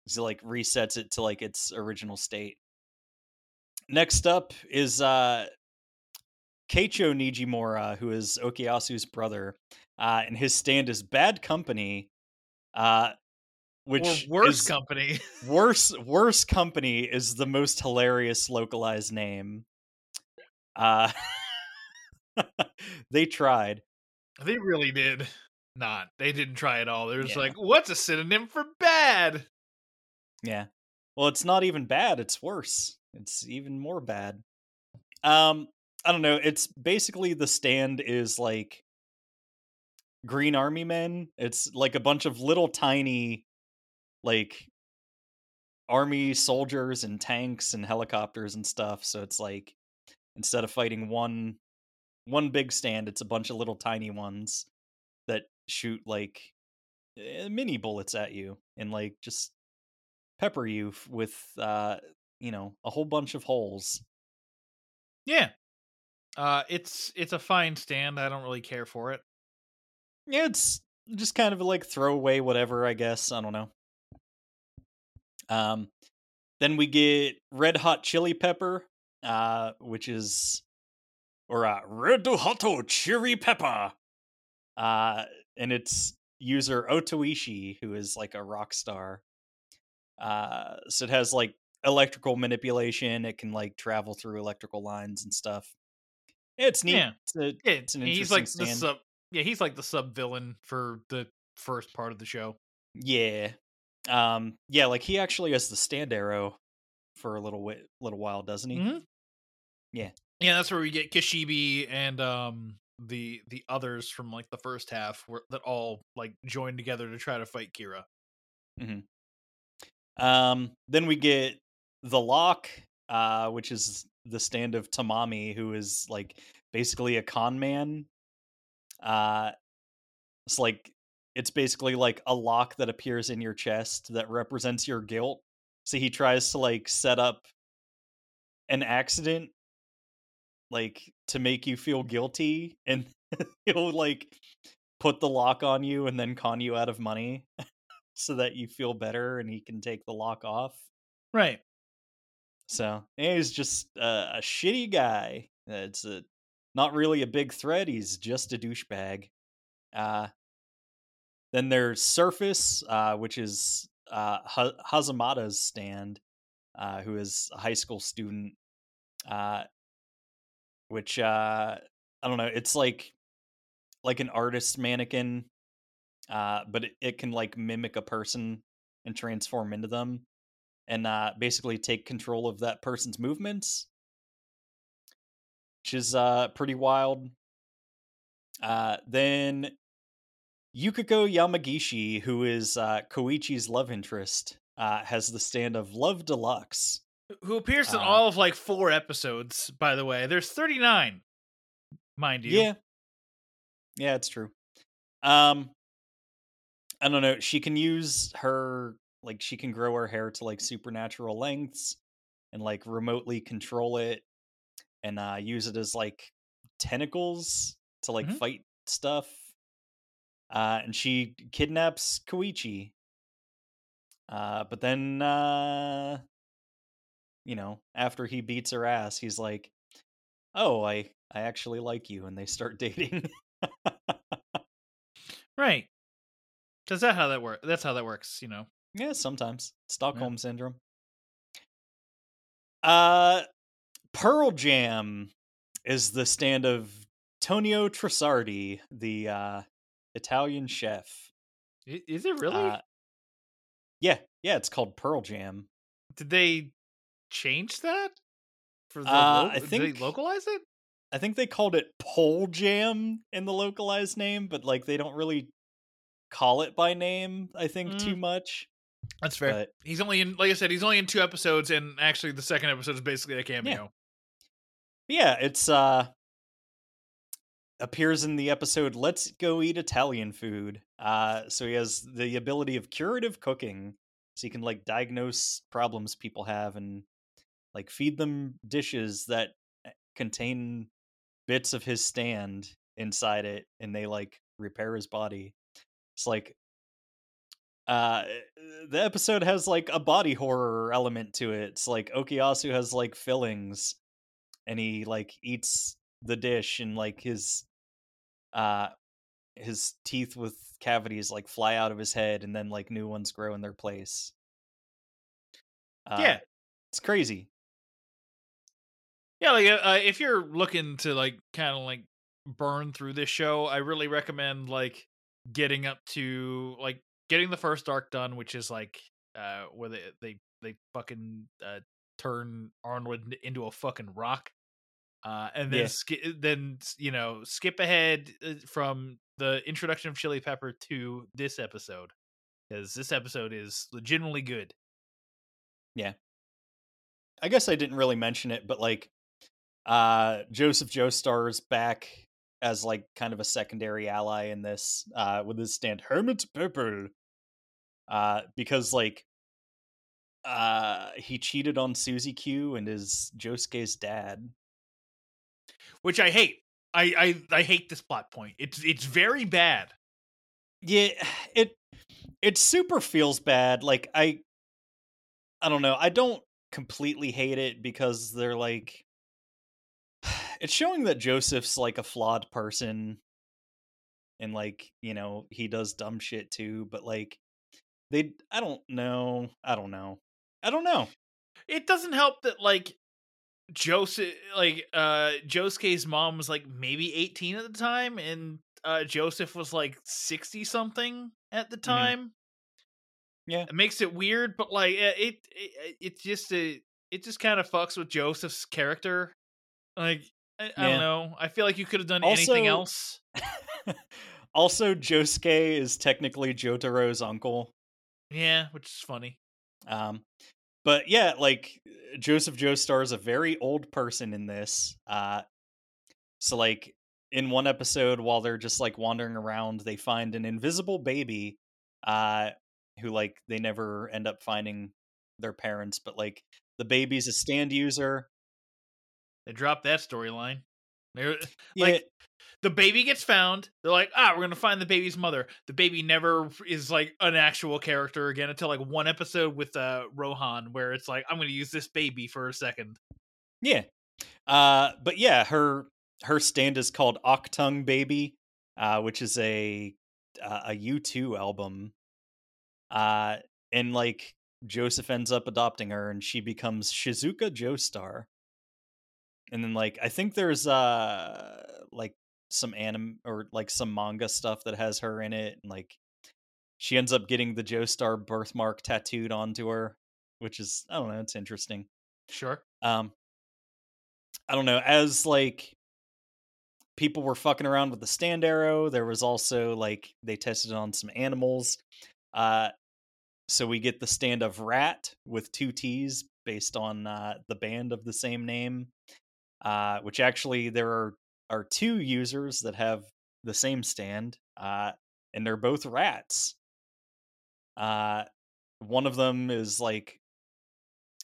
so like resets it to like its original state. Next up is uh Keicho Nijimura, who is Okuyasu's brother, uh, and his stand is Bad Company, uh, which or worse company. worse worse company is the most hilarious localized name uh <laughs> they tried they really did not. They didn't try at all. They're just Yeah. like, what's a synonym for bad? yeah well it's not even bad it's worse it's even more bad um i don't know it's basically the stand is like Green Army men. It's like a bunch of little tiny, like army soldiers and tanks and helicopters and stuff. So it's like instead of fighting one one big stand, it's a bunch of little tiny ones that shoot like eh, mini bullets at you and like just pepper you with uh you know a whole bunch of holes. Yeah. Uh it's it's a fine stand. I don't really care for it. Yeah, it's just kind of like throw away whatever, I guess. I don't know. Um, then we get red hot chili pepper, uh, which is or uh, red hot chili pepper, uh, and it's user Otoishi, who is like a rock star. Uh, so it has like electrical manipulation. It can like travel through electrical lines and stuff. It's neat. Yeah. It's, a, it's an he's interesting like the stand. sub Yeah, he's like the sub villain for the first part of the show. Yeah. Um yeah, like he actually has the stand arrow for a little wi- little while, doesn't he? Mhm. Yeah. Yeah, that's where we get Kishibe and um the the others from like the first half where, that all like join together to try to fight Kira. Um then we get the lock uh which is the stand of Tamami who is like basically a con man. Uh it's like it's basically like a lock that appears in your chest that represents your guilt. So he tries to like set up an accident like to make you feel guilty and <laughs> he'll like put the lock on you and then con you out of money <laughs> so that you feel better and he can take the lock off. Right. So he's just uh, a shitty guy. It's a not really a big threat. He's just a douchebag. Uh, then there's Surface, uh, which is uh, ha- Hazamada's stand, uh, who is a high school student. Uh, which uh, I don't know. It's like like an artist mannequin, uh, but it, it can like mimic a person and transform into them and uh, basically take control of that person's movements, which is uh, pretty wild. Uh, then Yukiko Yamagishi, who is uh, Koichi's love interest, uh, has the stand of Love Deluxe. Who appears in Uh, all of like four episodes, by the way. There's 39, mind you. Yeah, yeah, it's true. Um, I don't know. She can use her like she can grow her hair to like supernatural lengths and like remotely control it and uh use it as like tentacles to like Mhm. fight stuff. Uh and she kidnaps Koichi. Uh but then uh you know, after he beats her ass, he's like, "Oh, I I actually like you." And they start <laughs> dating. Right. Cuz that how that works. That's how that works, you know. Yeah, sometimes Stockholm syndrome. Uh, Pearl Jam is the stand of Tonio Trussardi, the uh, Italian chef. Is it really? Uh, yeah, yeah, it's called Pearl Jam. Did they change that? For the Uh, lo- I did think- they localize it? I think they called it Pole Jam in the localized name, but like they don't really call it by name. I think too much. That's fair. But He's only in, like I said, he's only in two episodes, and actually, the second episode is basically a cameo. yeah, it's uh appears in the episode Let's Go Eat Italian Food. Uh so he has the ability of curative cooking. So he can like diagnose problems people have and like feed them dishes that eh, contain bits of his stand inside it and they like repair his body. It's like uh the episode has like a body horror element to it. It's like Okuyasu has like fillings and he like eats the dish and like his uh his teeth with cavities like fly out of his head and then like new ones grow in their place. Uh, Yeah. It's crazy. Yeah, like uh, uh, if you're looking to like kind of like burn through this show, I really recommend like getting up to like getting the first arc done, which is like uh where they they they fucking uh turn Arnold in- into a fucking rock. Uh, and then Yeah. ski- then you know skip ahead uh, from the introduction of Chili Pepper to this episode because this episode is legitimately good. Yeah, I guess I didn't really mention it, but like uh Joseph Joestar's back as like kind of a secondary ally in this uh with his stand Hermit Pepper. Uh because like uh he cheated on Susie Q and is Josuke's dad. which I hate. I, I I hate this plot point. It's it's very bad. Yeah, <sighs> it it super feels bad. Like I I don't know. I don't completely hate it because they're like <sighs> it's showing that Joseph's like a flawed person and like, you know, he does dumb shit too, but like they I don't know. I don't know. I don't know. It doesn't help that like Joseph like uh Josuke's mom was like maybe 18 at the time and uh Joseph was like 60 something at the time. Yeah. It makes it weird, but like it it, it it's just a it just kind of fucks with Joseph's character. Like I, I Yeah. don't know. I feel like you could have done anything else. <laughs> also Josuke is technically Jotaro's uncle. Yeah, which is funny. Um, but yeah, like Joseph Joestar is a very old person in this. Uh, so like in one episode, while they're just like wandering around, they find an invisible baby, uh, who like they never end up finding their parents, but like the baby's a stand user. They dropped that storyline. They're Yeah, Like, the baby gets found. They're like, ah, we're gonna find the baby's mother. The baby never is like an actual character again until like one episode with uh Rohan, where it's like, I'm gonna use this baby for a second. Yeah. Uh but yeah, her her stand is called Achtung Baby, uh which is a uh, a U2 album. Uh and like Joseph ends up adopting her and she becomes Shizuka Joestar. And then like I think there's uh like some anime or like some manga stuff that has her in it and like she ends up getting the Joestar birthmark tattooed onto her, which is I don't know, it's interesting Sure. um i don't know as like people were fucking around with the stand arrow there was also like they tested it on some animals uh so we get the stand of rat with two t's based on uh the band of the same name uh which actually there are are two users that have the same stand uh and they're both rats uh one of them is like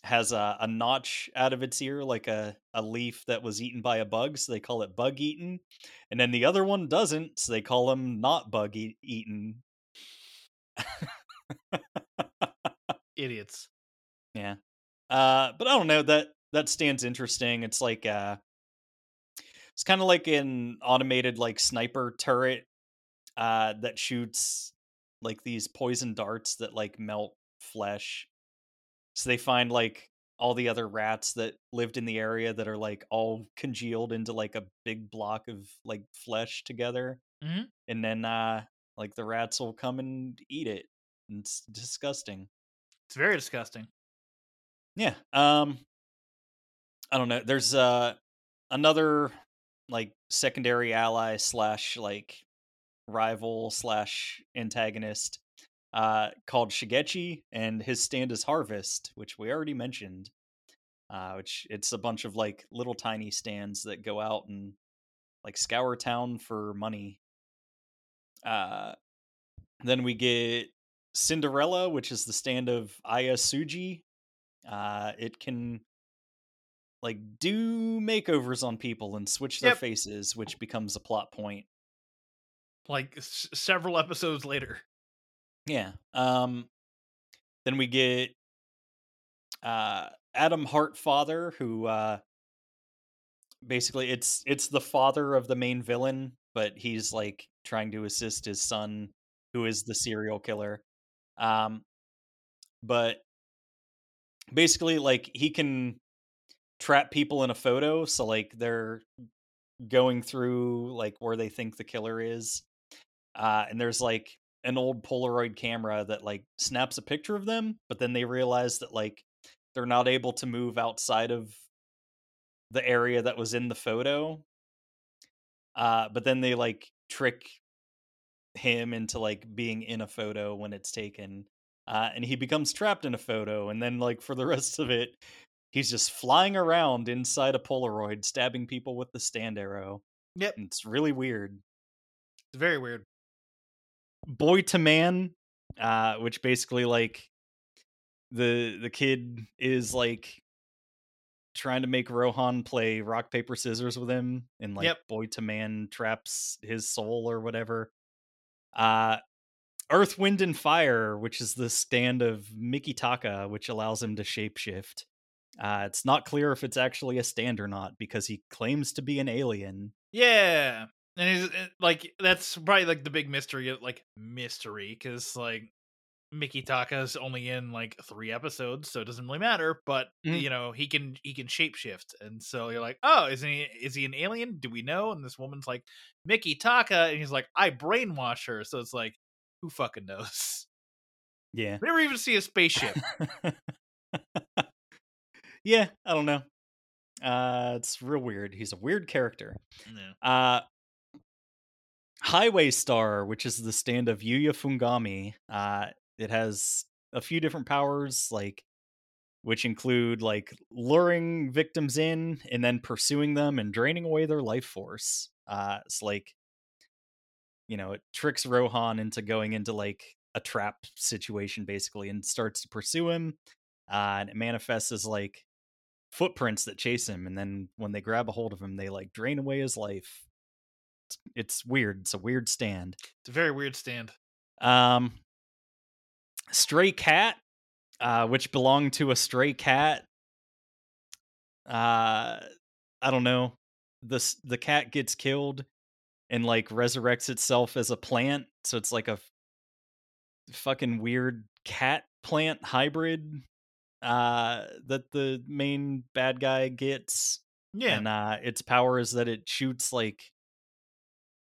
has a, a notch out of its ear, like a, a leaf that was eaten by a bug, so they call it bug eaten. And then the other one doesn't, so they call him not bug eat- eaten. <laughs> Idiots. yeah. Uh, but I don't know that that stands interesting. It's like uh, it's kind of like an automated like sniper turret uh, that shoots like these poison darts that like melt flesh. So they find like all the other rats that lived in the area that are like all congealed into like a big block of like flesh together. Mhm. And then uh like the rats will come and eat it. And it's disgusting. It's very disgusting. Yeah. Um I don't know. There's uh another like secondary ally slash like rival slash antagonist uh called Shigechi and his stand is Harvest, which we already mentioned. Uh which it's a bunch of like little tiny stands that go out and like scour town for money. Uh then we get Cinderella, which is the stand of Aya Tsuji, uh, it can like do makeovers on people and switch their Yep. faces, which becomes a plot point. Like s- several episodes later. Yeah. Um then we get uh Atom Heart Father who uh basically it's it's the father of the main villain, but he's like trying to assist his son who is the serial killer. Um but basically like he can trap people in a photo so like they're going through like where they think the killer is uh and there's like an old polaroid camera that like snaps a picture of them but then they realize that like they're not able to move outside of the area that was in the photo. Uh, but then they like trick him into like being in a photo when it's taken. Uh, and he becomes trapped in a photo, and then like for the <laughs> rest of it, he's just flying around inside a Polaroid, stabbing people with the stand arrow. Yep. And it's really weird. It's very weird. Boy II Man, uh, which basically like the the kid is like trying to make Rohan play rock paper scissors with him, and like Yep. Boy II Man traps his soul or whatever. Uh, Earth, Wind, and Fire, which is the stand of Mikitaka, which allows him to shapeshift. Uh, it's not clear if it's actually a stand or not because he claims to be an alien. Yeah. And he's uh, like that's probably like the big mystery of like mystery because like Mikitaka's only in like three episodes, so it doesn't really matter. But Mhm. you know he can he can shapeshift, and so you're like, oh, is he is he an alien? Do we know? And this woman's like Mikitaka, and he's like, I brainwash her. So it's like, who fucking knows? Yeah. We never even see a spaceship. <laughs> yeah, I don't know. Uh, it's real weird. He's a weird character. Yeah. Uh, Highway Star, which is the stand of Yuya Fungami. Uh, it has a few different powers, like which include like luring victims in and then pursuing them and draining away their life force. Uh, it's like, you know, it tricks Rohan into going into like a trap situation basically and starts to pursue him. Uh, and it manifests as like footprints that chase him, and then when they grab a hold of him, they like drain away his life. It's, it's weird. It's a weird stand. It's a very weird stand. Um, Stray Cat, uh, which belonged to a stray cat. Uh, I don't know. The the cat gets killed and like resurrects itself as a plant, so it's like a fucking weird cat plant hybrid. Uh, that the main bad guy gets. Yeah. And uh its power is that it shoots like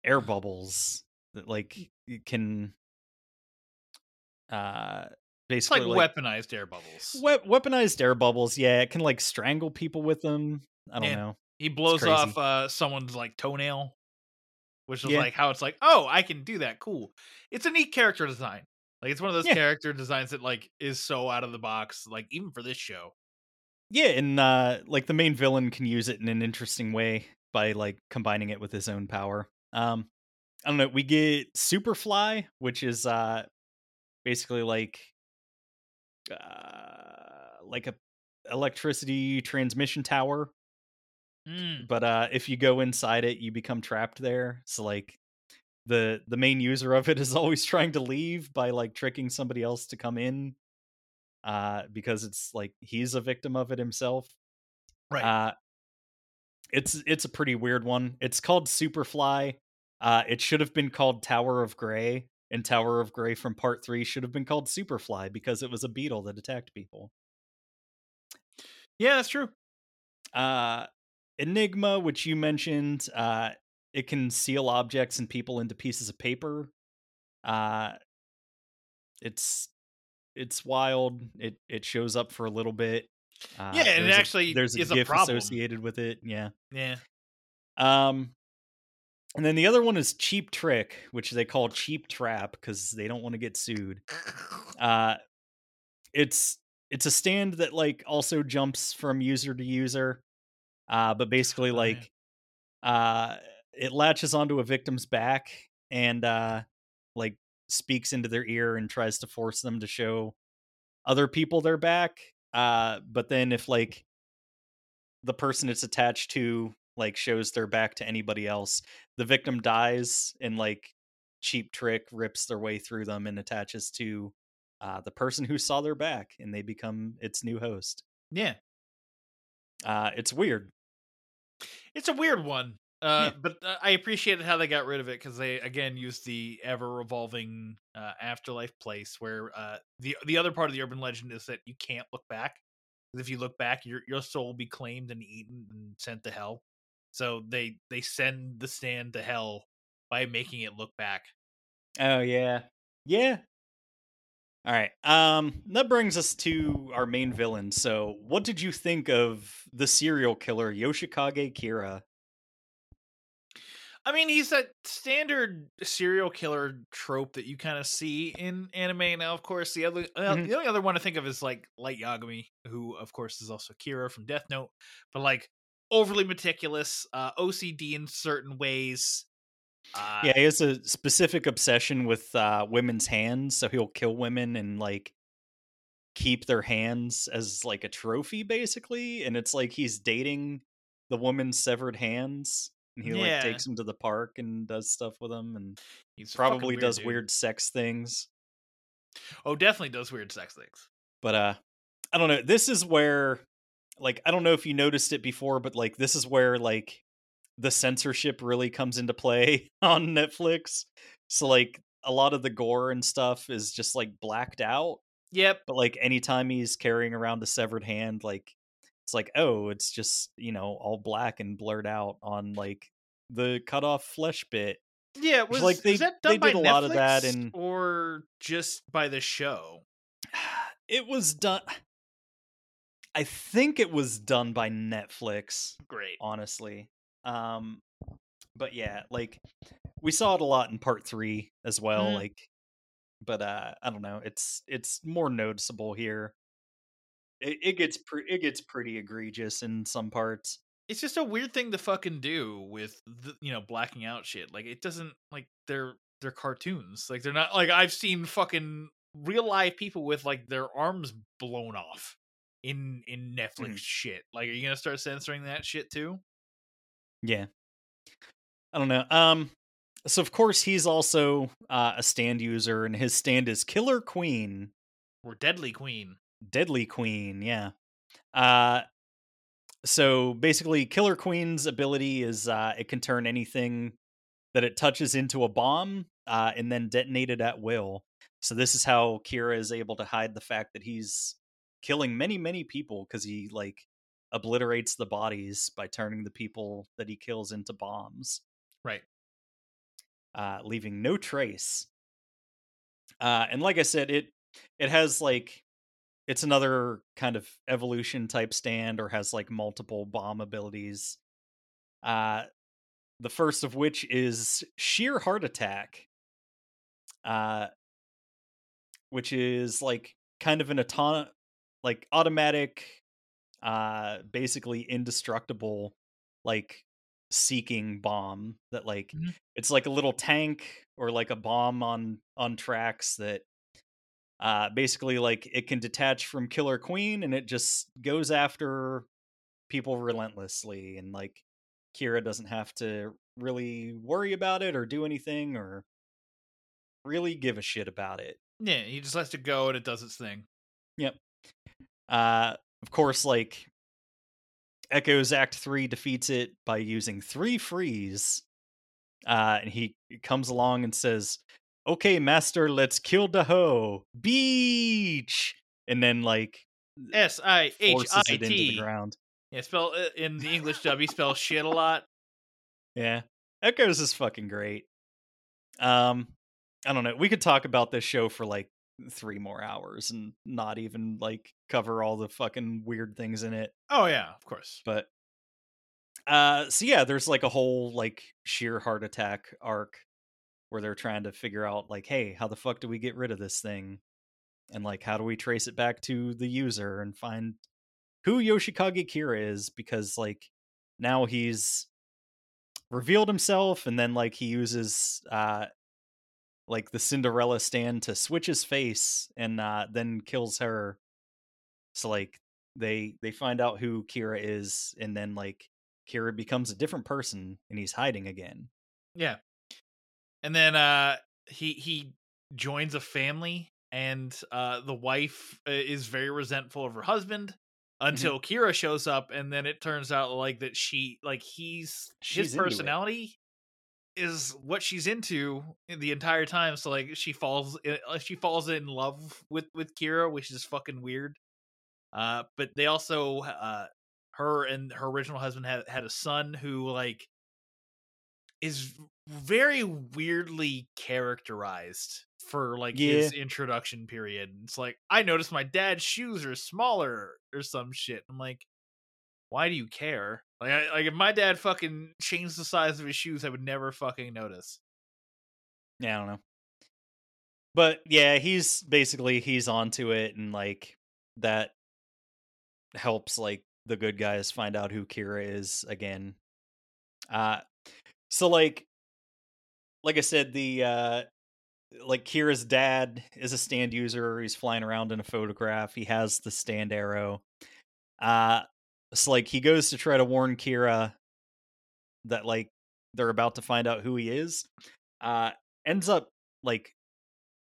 air <sighs> bubbles that like it can uh it's like, basically like, weaponized air bubbles. we- weaponized air bubbles. Yeah, it can like strangle people with them. I don't Yeah. know. he blows off uh someone's like toenail which is Yeah. like how it's like oh i can do that cool it's a neat character design like it's one of those Yeah. character designs that like is so out of the box like even for this show Yeah, and uh like the main villain can use it in an interesting way by like combining it with his own power. Um I don't know, we get Superfly, which is uh basically like uh like a electricity transmission tower, Mm, but uh if you go inside it, you become trapped there. So like the the main user of it is always <laughs> trying to leave by like tricking somebody else to come in uh because it's like he's a victim of it himself. right Uh, it's it's a pretty weird one. It's called Superfly. Uh, it should have been called Tower of Gray, and Tower of Gray from Part Three should have been called Superfly because it was a beetle that attacked people. yeah that's true Uh, Enigma, which you mentioned, uh, it can seal objects and people into pieces of paper. Uh, it's it's wild. It it shows up for a little bit. Uh, Yeah, and it there's a- actually there's a is a problem. associated with it. Yeah. yeah Um, and then the other one is Cheap Trick, which they call Cheap Trap because they don't want to get sued. Uh, it's it's a stand that like also jumps from user to user, uh, but basically Oh, yeah. like uh, it latches onto a victim's back and uh, like speaks into their ear and tries to force them to show other people their back. Uh, but then if like the person it's attached to like shows their back to anybody else, the victim dies and like cheap trick rips their way through them and attaches to uh, the person who saw their back and they become its new host. yeah Uh, it's weird. it's a weird one uh Yeah. but uh, i appreciated how they got rid of it because they again used the ever revolving uh afterlife place where uh the the other part of the urban legend is that you can't look back if you look back your your soul will be claimed and eaten and sent to hell so they they send the stand to hell by making it look back Oh yeah, yeah. All right. Um, that brings us to our main villain. So, what did you think of the serial killer Yoshikage Kira? I mean, he's that standard serial killer trope that you kind of see in anime. Now, of course, the other uh, Mhm. the only other one I think of is like Light Yagami, who of course is also Kira from Death Note, but like overly meticulous, uh, OCD in certain ways. Uh, yeah, he has a specific obsession with uh, women's hands, so he'll kill women and like keep their hands as like a trophy, basically. And it's like he's dating the woman's severed hands, and he Yeah. like takes him to the park and does stuff with him and he's probably weird, does dude. weird sex things. Oh, definitely does weird sex things. but uh i don't know this is where like i don't know if you noticed it before but like this is where like the censorship really comes into play <laughs> on netflix so like a lot of the gore and stuff is just like blacked out Yep. but like anytime he's carrying around a severed hand like it's like oh it's just you know all black and blurred out on like the cut off flesh bit Yeah, was like, they- that they done by did a lot of that and in- or just by the show? <sighs> it was done <sighs> i think it was done by netflix Great. honestly. Um but yeah, like we saw it a lot in part 3 as well Mhm. like but uh I don't know, it's it's more noticeable here. It, it gets pre- it gets pretty egregious in some parts. It's just a weird thing to fucking do with the, you know blacking out shit. Like it doesn't like they're they're cartoons. Like they're not like I've seen fucking real life people with like their arms blown off in in Netflix Mhm. shit. Like are you gonna start censoring that shit too? Yeah. I don't know. Um so of course he's also uh, a stand user and his stand is Killer Queen. Or Deadly Queen? Deadly Queen, yeah. Uh so basically Killer Queen's ability is uh it can turn anything that it touches into a bomb uh and then detonate it at will. So this is how Kira is able to hide the fact that he's killing many many people cuz he like obliterates the bodies by turning the people that he kills into bombs, Right. uh leaving no trace. Uh and like I said it it has like it's another kind of evolution type stand or has like multiple bomb abilities. Uh the first of which is sheer heart attack. Uh which is like kind of an auto like automatic uh basically indestructible like seeking bomb that like Mhm. it's like a little tank or like a bomb on on tracks that uh basically like it can detach from killer queen and it just goes after people relentlessly and like kira doesn't have to really worry about it or do anything or really give a shit about it Yeah, he just lets it go and it does its thing. Yep. Uh of course like echoes act 3 defeats it by using three freeze uh and he comes along and says okay master let's kill the hoe. Beach! And then like S I H forces it into the ground. Yeah, spell uh, in the English dub. He spells shit a lot. yeah. Echoes is fucking great. Um i don't know we could talk about this show for like three more hours and not even like cover all the fucking weird things in it. Oh yeah, of course. but uh so yeah there's like a whole like sheer heart attack arc where they're trying to figure out like hey how the fuck do we get rid of this thing and like how do we trace it back to the user and find who yoshikage kira is because like now he's revealed himself and then like he uses uh like the cinderella stand to switch his face and uh then kills her so like they they find out who Kira is and then like Kira becomes a different person and he's hiding again. Yeah. And then uh he he joins a family and uh the wife uh, is very resentful of her husband Mm-hmm. until Kira shows up and then it turns out like that she like he's She's his personality is what she's into the entire time so like she falls i- uh, she falls in love with with Kira which is fucking weird. Uh but they also uh her and her original husband had had a son who like is very weirdly characterized for like his introduction period. It's like I noticed my dad's shoes are smaller or some shit. I'm like, why do you care? Like, I, like if my dad fucking changed the size of his shoes, I would never fucking notice. Yeah, I don't know. But yeah, he's basically he's onto it and like that helps like the good guys find out who Kira is again. Uh so like like I said, the uh like Kira's dad is a stand user. He's flying around in a photograph. He has the stand arrow. Uh so like he goes to try to warn Kira that like they're about to find out who he is. Uh ends up like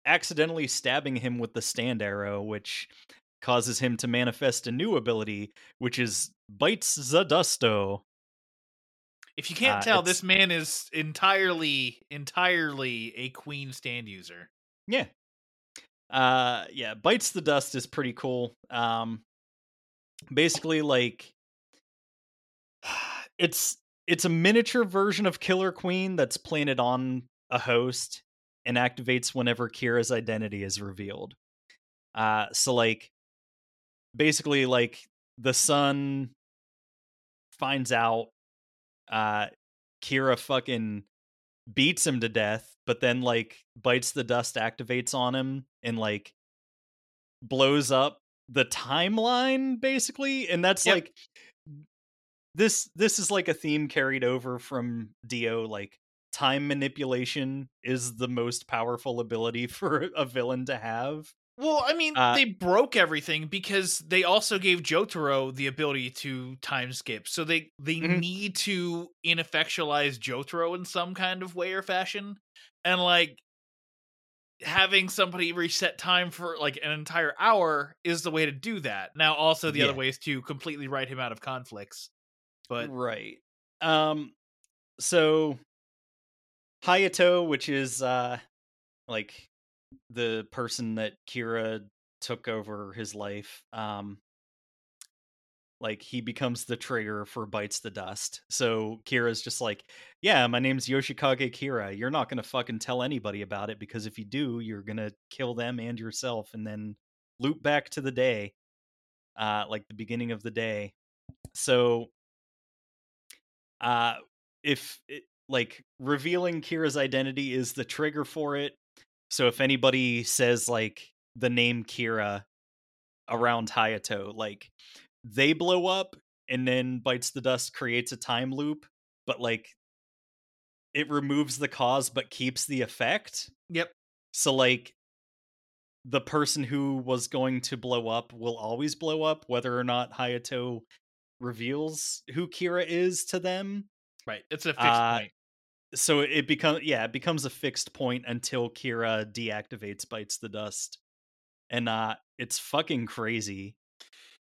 accidentally stabbing him with the stand arrow, which causes him to manifest a new ability, which is bites Zadusto. If you can't Uh, tell, it's- this man is entirely, entirely a queen stand user. Yeah. Uh yeah, bites the dust is pretty cool. Um basically like <sighs> it's it's a miniature version of Killer Queen that's planted on a host and activates whenever Kira's identity is revealed. Uh so like basically like the son finds out uh Kira fucking beats him to death, but then like bites the dust activates on him and like blows up the timeline basically and that's Yep. like this this is like a theme carried over from Dio like time manipulation is the most powerful ability <laughs> for a villain to have. Well, I mean, Uh, they broke everything because they also gave Jotaro the ability to time skip. So they they Mhm. need to ineffectualize Jotaro in some kind of way or fashion. And like having somebody reset time for like an entire hour is the way to do that. Now also the other Yeah. way is to completely write him out of conflicts. But right. Um so Hayato, which is uh like the person that Kira took over his life, um like he becomes the trigger for bites the dust. So Kira's just like, "Yeah, my name's Yoshikage Kira. You're not to fucking tell anybody about it because if you do, you're to kill them and yourself and then loop back to the day uh like the beginning of the day." So uh if it, like revealing Kira's identity is the trigger for it. So if anybody says like the name Kira around Hayato, like they blow up and then bites the dust creates a time loop, but like it removes the cause but keeps the effect. yep. So like the person who was going to blow up will always blow up whether or not Hayato reveals who Kira is to them Right. It's a fixed Uh, point. So it becomes yeah it becomes a fixed point until kira deactivates bites the dust and uh it's fucking crazy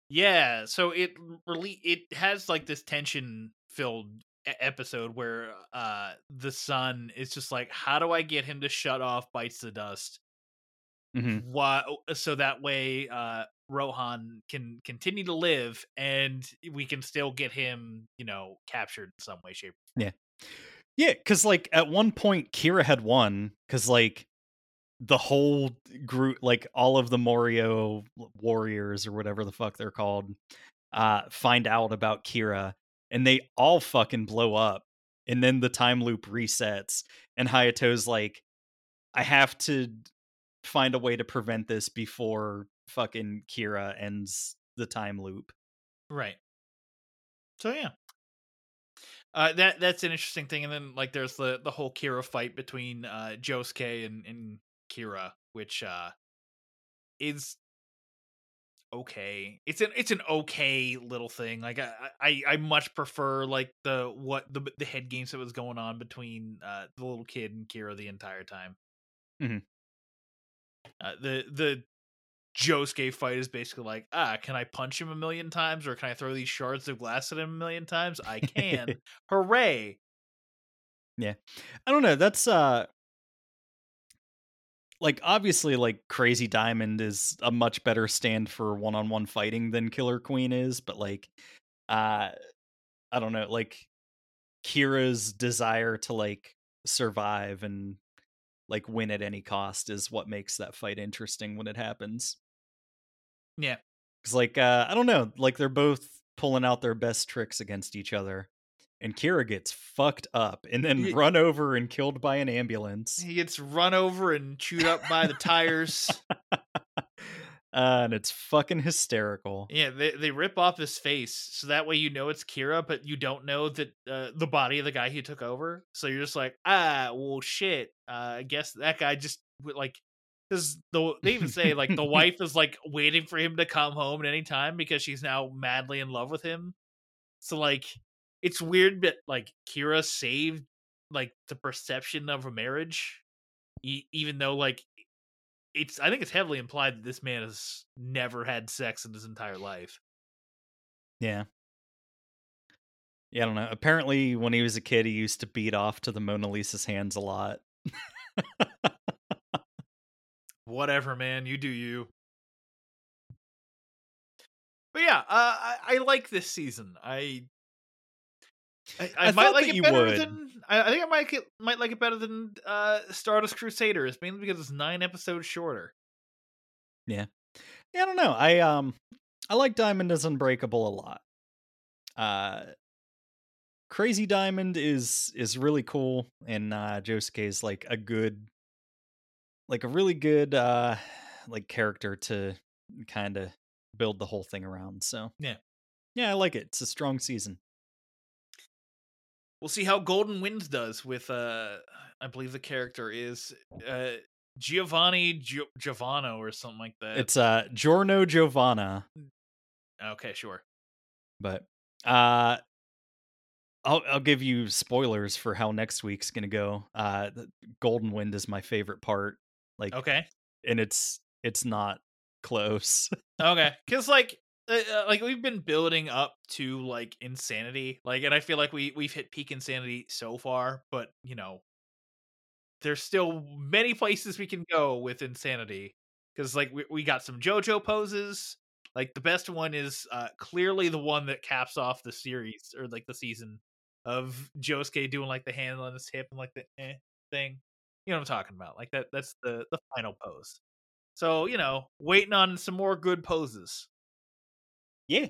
Yeah, so it really it has like this tension filled episode where uh the son is just like how do I get him to shut off bites the dust Mhm. why so that way uh Rohan can continue to live and we can still get him, you know, captured in some way shape. yeah because like at one point kira had won because like the whole group like all of the morioh warriors or whatever the fuck they're called uh find out about kira and they all fucking blow up and then the time loop resets and hayato's like i have to find a way to prevent this before fucking kira ends the time loop Right. So yeah. Uh, that that's an interesting thing, and then like there's the the whole Kira fight between uh, Josuke and, and Kira, which uh, is okay. It's an it's an okay little thing. Like I I, I much prefer like the what the the head games that was going on between uh, the little kid and Kira the entire time. Mhm. Uh, the the Josuke fight is basically like, ah, can I punch him a million times or can I throw these shards of glass at him a million times? I can. <laughs> Hooray. Yeah. I don't know. That's uh like obviously like Crazy Diamond is a much better stand for one-on-one fighting than Killer Queen is, but like uh I don't know, like Kira's desire to like survive and like win at any cost is what makes that fight interesting when it happens. Yeah. Cuz like uh I don't know, like they're both pulling out their best tricks against each other. And Kira gets fucked up and then Ye- run over and killed by an ambulance. He gets run over and chewed up by the tires. Uh, <laughs> and it's fucking hysterical. Yeah, they they rip off his face so that way you know it's Kira, but you don't know that uh, the body of the guy he took over. So you're just like, ah, well, shit. Uh, I guess that guy just like because the they even say like the <laughs> wife is like waiting for him to come home at any time because she's now madly in love with him. So like it's weird, but like Kira saved like the perception of a marriage, e- even though like it's I think it's heavily implied that this man has never had sex in his entire life. Yeah. Yeah, I don't know. Apparently, when he was a kid, he used to beat off to the Mona Lisa's hands a lot. <laughs> Whatever, man, you do you. But yeah, uh, I, I like this season. I I, I, I might like it better would. than I, I think I might get, might like it better than uh, Stardust Crusaders, mainly because it's nine episodes shorter. Yeah, I don't know. I um, I like Diamond is Unbreakable a lot. Uh, Crazy Diamond is is really cool, and uh, Josuke is like a good, like a really good uh, like character to kind of build the whole thing around. So Yeah. yeah, I like it. It's a strong season. We'll see how Golden Wind does with uh I believe the character is uh Giovanni Gio- Giovanno or something like that. It's uh Giorno Giovanna, okay, sure. but uh I'll I'll give you spoilers for how next week's gonna go. Uh the Golden Wind is my favorite part. Like Okay. and it's it's not close. <laughs> Okay, because like, uh, uh, like we've been building up to like insanity, like, and I feel like we we've hit peak insanity so far, but you know, there's still many places we can go with insanity. Because like we we got some JoJo poses. Like the best one is uh clearly the one that caps off the series or like the season of Josuke doing like the hand on his hip and like the eh thing. You know what I'm talking about? Like that. That's the the final pose. So, you know, waiting on some more good poses. yeah.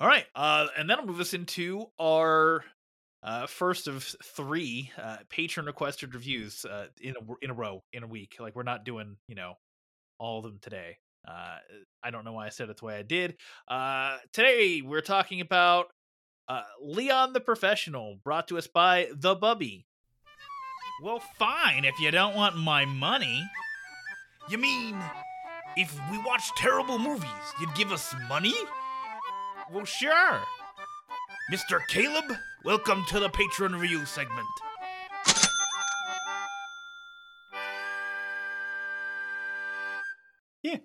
All right. Uh, and that'll move us into our uh, first of three uh, patron requested reviews uh, in a in a row in a week. Like we're not doing, you know, all of them today. Uh, I don't know why I said it the way I did. Uh, today we're talking about uh, Leon the Professional, brought to us by the Bubby. Well, fine if you don't want my money. You mean if we watch terrible movies, you'd give us money? Well, sure. Mr. Caleb, welcome to the patron review segment. Yeah.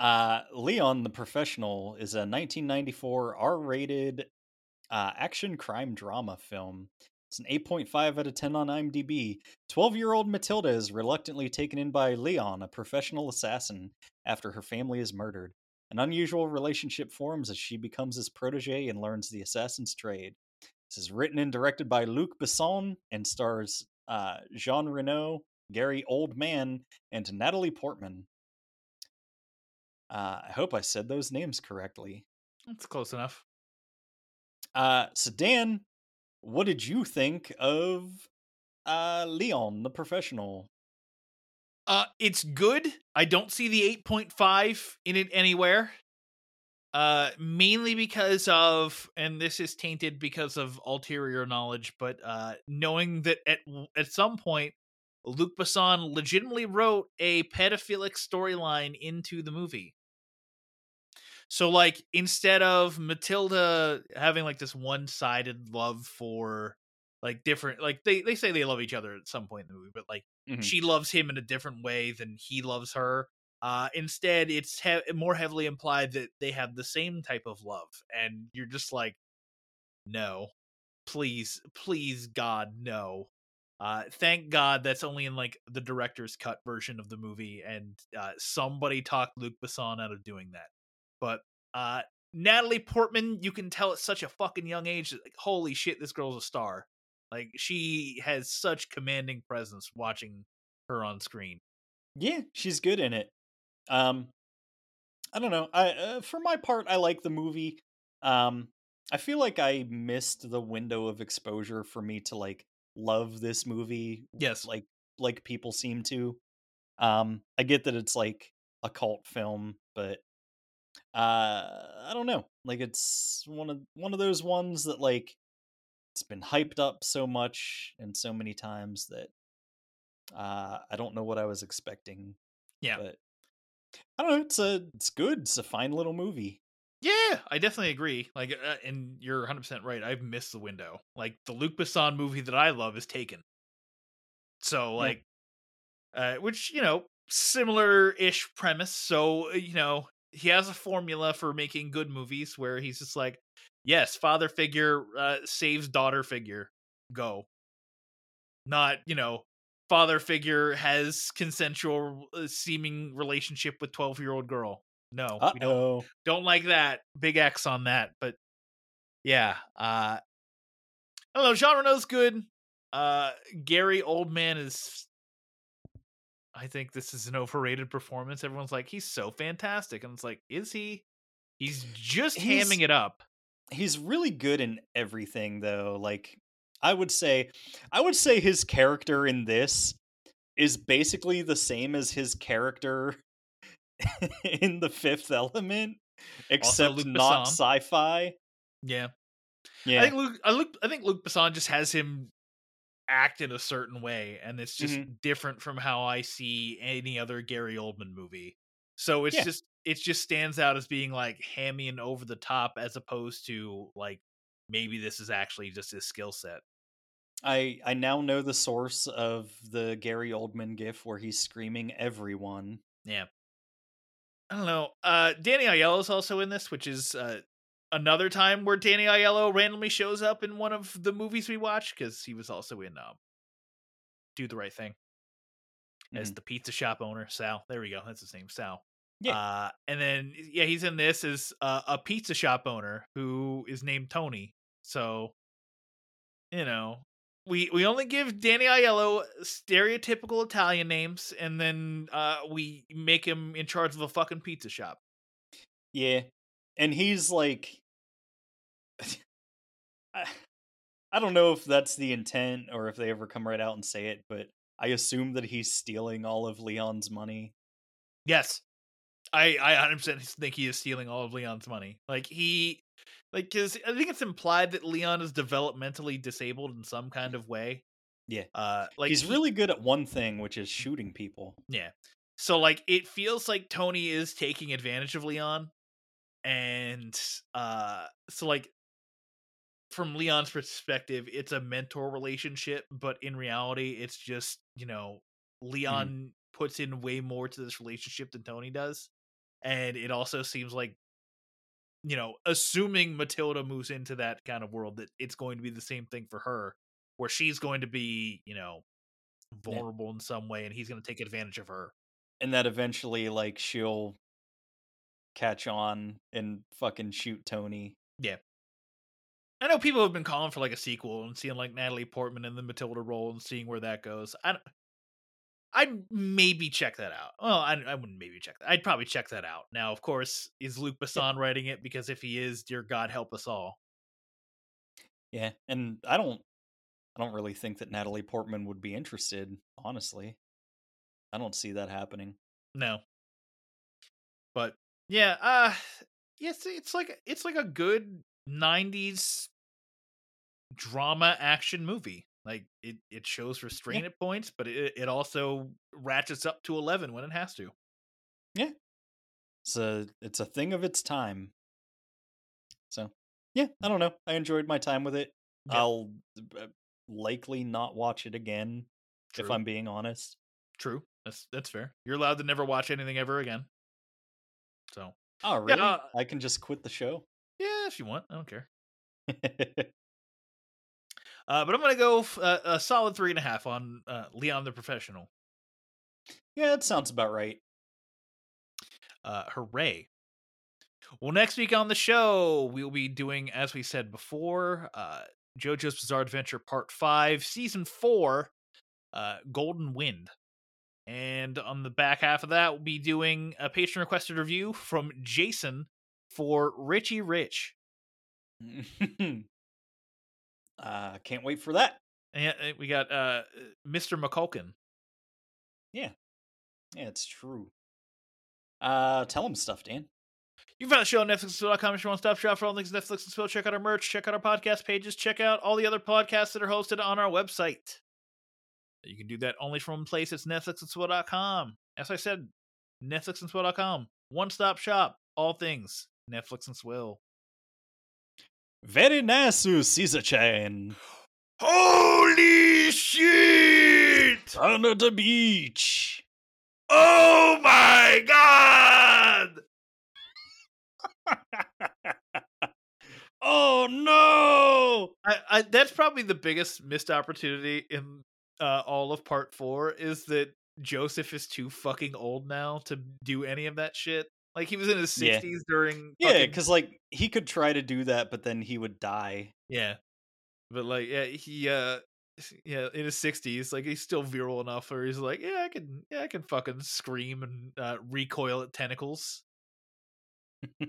Uh Leon the Professional is a 1994 R-rated uh action crime drama film. It's an 8.5 out of 10 on IMDb. 12-year-old Matilda is reluctantly taken in by Leon, a professional assassin, after her family is murdered. An unusual relationship forms as she becomes his protege and learns the assassin's trade. This is written and directed by Luc Besson and stars uh, Jean Reno, Gary Oldman, and Natalie Portman. Uh, I hope I said those names correctly. That's close enough. Uh, so Dan, what did you think of uh, Leon, the professional? Uh, it's good. I don't see the 8.5 in it anywhere. Uh, mainly because of, and this is tainted because of ulterior knowledge, but uh, knowing that at at some point, Luc Besson legitimately wrote a pedophilic storyline into the movie. So, like, instead of Matilda having like this one-sided love for like different, like they they say they love each other at some point in the movie, but like Mhm. she loves him in a different way than he loves her. Uh, instead, it's he- more heavily implied that they have the same type of love, and you're just like, no, please, please, God, no. Uh, thank God that's only in like the director's cut version of the movie, and uh, somebody talked Luc Besson out of doing that. But uh, Natalie Portman, you can tell at such a fucking young age like, holy shit, this girl's a star. Like she has such commanding presence watching her on screen. Yeah, she's good in it. Um, I don't know. I uh, for my part, I like the movie. Um, I feel like I missed the window of exposure for me to like love this movie. Yes. like like people seem to. Um, I get that it's like a cult film, but uh, I don't know. Like it's one of one of those ones that like it's been hyped up so much and so many times that uh, I don't know what I was expecting. Yeah. but I don't know. It's a it's good. It's a fine little movie. Yeah, I definitely agree. Like, uh, and you're 100 percent right. I've missed the window. Like the Luc Besson movie that I love is Taken. So like, uh, which you know, similar ish premise. So uh, you know, he has a formula for making good movies where he's just like, yes, father figure uh, saves daughter figure, go. Not you know, father figure has consensual uh, seeming relationship with 12 year old girl. No, we don't don't like that. Big X on that. But yeah, uh I don't know, Jean Reno's good. Uh Gary Oldman is I think this is an overrated performance. Everyone's like, he's so fantastic. And it's like, is he? He's just He's- hamming it up. He's really good in everything, though. Like I would say, I would say his character in this is basically the same as his character <laughs> in the Fifth Element, except not sci-fi. Yeah. Yeah, I think Luke I Luke I think Luc Besson just has him act in a certain way, and it's just Mm-hmm. different from how I see any other Gary Oldman movie. So it's Yeah. just it just stands out as being like hammy and over the top as opposed to like maybe this is actually just his skill set. I I now know the source of the Gary Oldman gif where he's screaming everyone. Yeah. I don't know. Uh Danny Aiello is also in this, which is uh another time where Danny Aiello randomly shows up in one of the movies we watch because he was also in um Do the Right Thing as Mhm. the pizza shop owner, Sal. There we go. That's his name, Sal. Yeah. Uh and then yeah, he's in this as uh, a pizza shop owner who is named Tony. So you know, we we only give Danny Aiello stereotypical Italian names, and then uh, we make him in charge of a fucking pizza shop. Yeah. And he's like I, I don't know if that's the intent or if they ever come right out and say it, but I assume that he's stealing all of Leon's money. Yes, I I 100 percent think he is stealing all of Leon's money. Like he, like because I think it's implied that Leon is developmentally disabled in some kind of way. Yeah. Uh, like he's he- really good at one thing, which is shooting people. Yeah. So like it feels like Tony is taking advantage of Leon and uh so like from Leon's perspective it's a mentor relationship but in reality it's just, you know, mm. Leon puts in way more to this relationship than Tony does. And it also seems like you know, assuming Matilda moves into that kind of world that it's going to be the same thing for her where she's going to be, you know, Yeah. vulnerable in some way and he's going to take advantage of her. And that eventually like she'll catch on and fucking shoot Tony. I know people have been calling for like a sequel and seeing like Natalie Portman in the Matilda role and seeing where that goes. I I'd maybe check that out. Well, I, I wouldn't maybe check that. I'd probably check that out. Now, of course, is Luc Besson writing it? Because if he is, dear God, help us all. Yeah. And I don't I don't really think that Natalie Portman would be interested, honestly. I don't see that happening. No, but yeah, uh, <sighs> yes, it's like it's like a good '90s drama action movie. Like it, it shows restraint at points, but it, it also ratchets up to eleven when it has to. Yeah. It's a it's a thing of its time. So yeah, I don't know. I enjoyed my time with it. Yeah. I'll uh, likely not watch it again if I'm being honest. True. That's that's fair. You're allowed to never watch anything ever again. So Oh really? uh, I can just quit the show. Yeah, if you want, I don't care. <laughs> Uh, but I'm gonna go f- uh, a solid three and a half on uh, Leon the Professional. yeah, that sounds about right. Uh, hooray! Well, next week on the show, we'll be doing, as we said before, uh, JoJo's Bizarre Adventure Part 5, Season 4, uh, Golden Wind. And on the back half of that, we'll be doing a patron requested review from Jason for Richie Rich. <laughs> uh, can't wait for that. And uh, we got uh, Mr. McCulkin. Yeah, Yeah, it's true. Uh, tell him stuff, Dan. You can find the show on Netflix.com if you want to stop shop for all things Netflix and Swill. Check out our merch, check out our podcast pages, check out all the other podcasts that are hosted on our website. You can do that only from one place. It's NetflixandSwill.com. As I said, Netflix and NetflixandSwill.com. One stop shop. All things Netflix and Swill. Very nice, Caesar Chan. Holy shit! Under the beach. Oh my god! <laughs> oh no! I, I, that's probably the biggest missed opportunity in uh, all of part four is that Joseph is too fucking old now to do any of that shit. Like he was in his Yeah. sixties during Yeah, fucking- because like he could try to do that, but then he would die. Yeah. But like yeah, he uh yeah, in his sixties, like he's still virile enough where he's like, Yeah, I can yeah, I can fucking scream and uh recoil at tentacles. <laughs>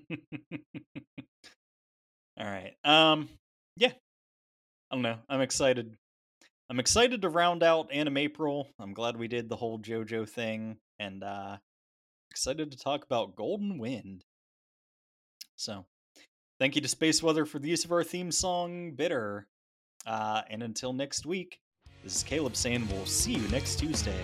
All right. Um. Yeah. I don't know. I'm excited. I'm excited to round out Anime April. I'm glad we did the whole JoJo thing, and uh excited to talk about Golden Wind. So, thank you to Space Weather for the use of our theme song, Bitter. Uh, and until next week, this is Caleb saying we'll see you next Tuesday.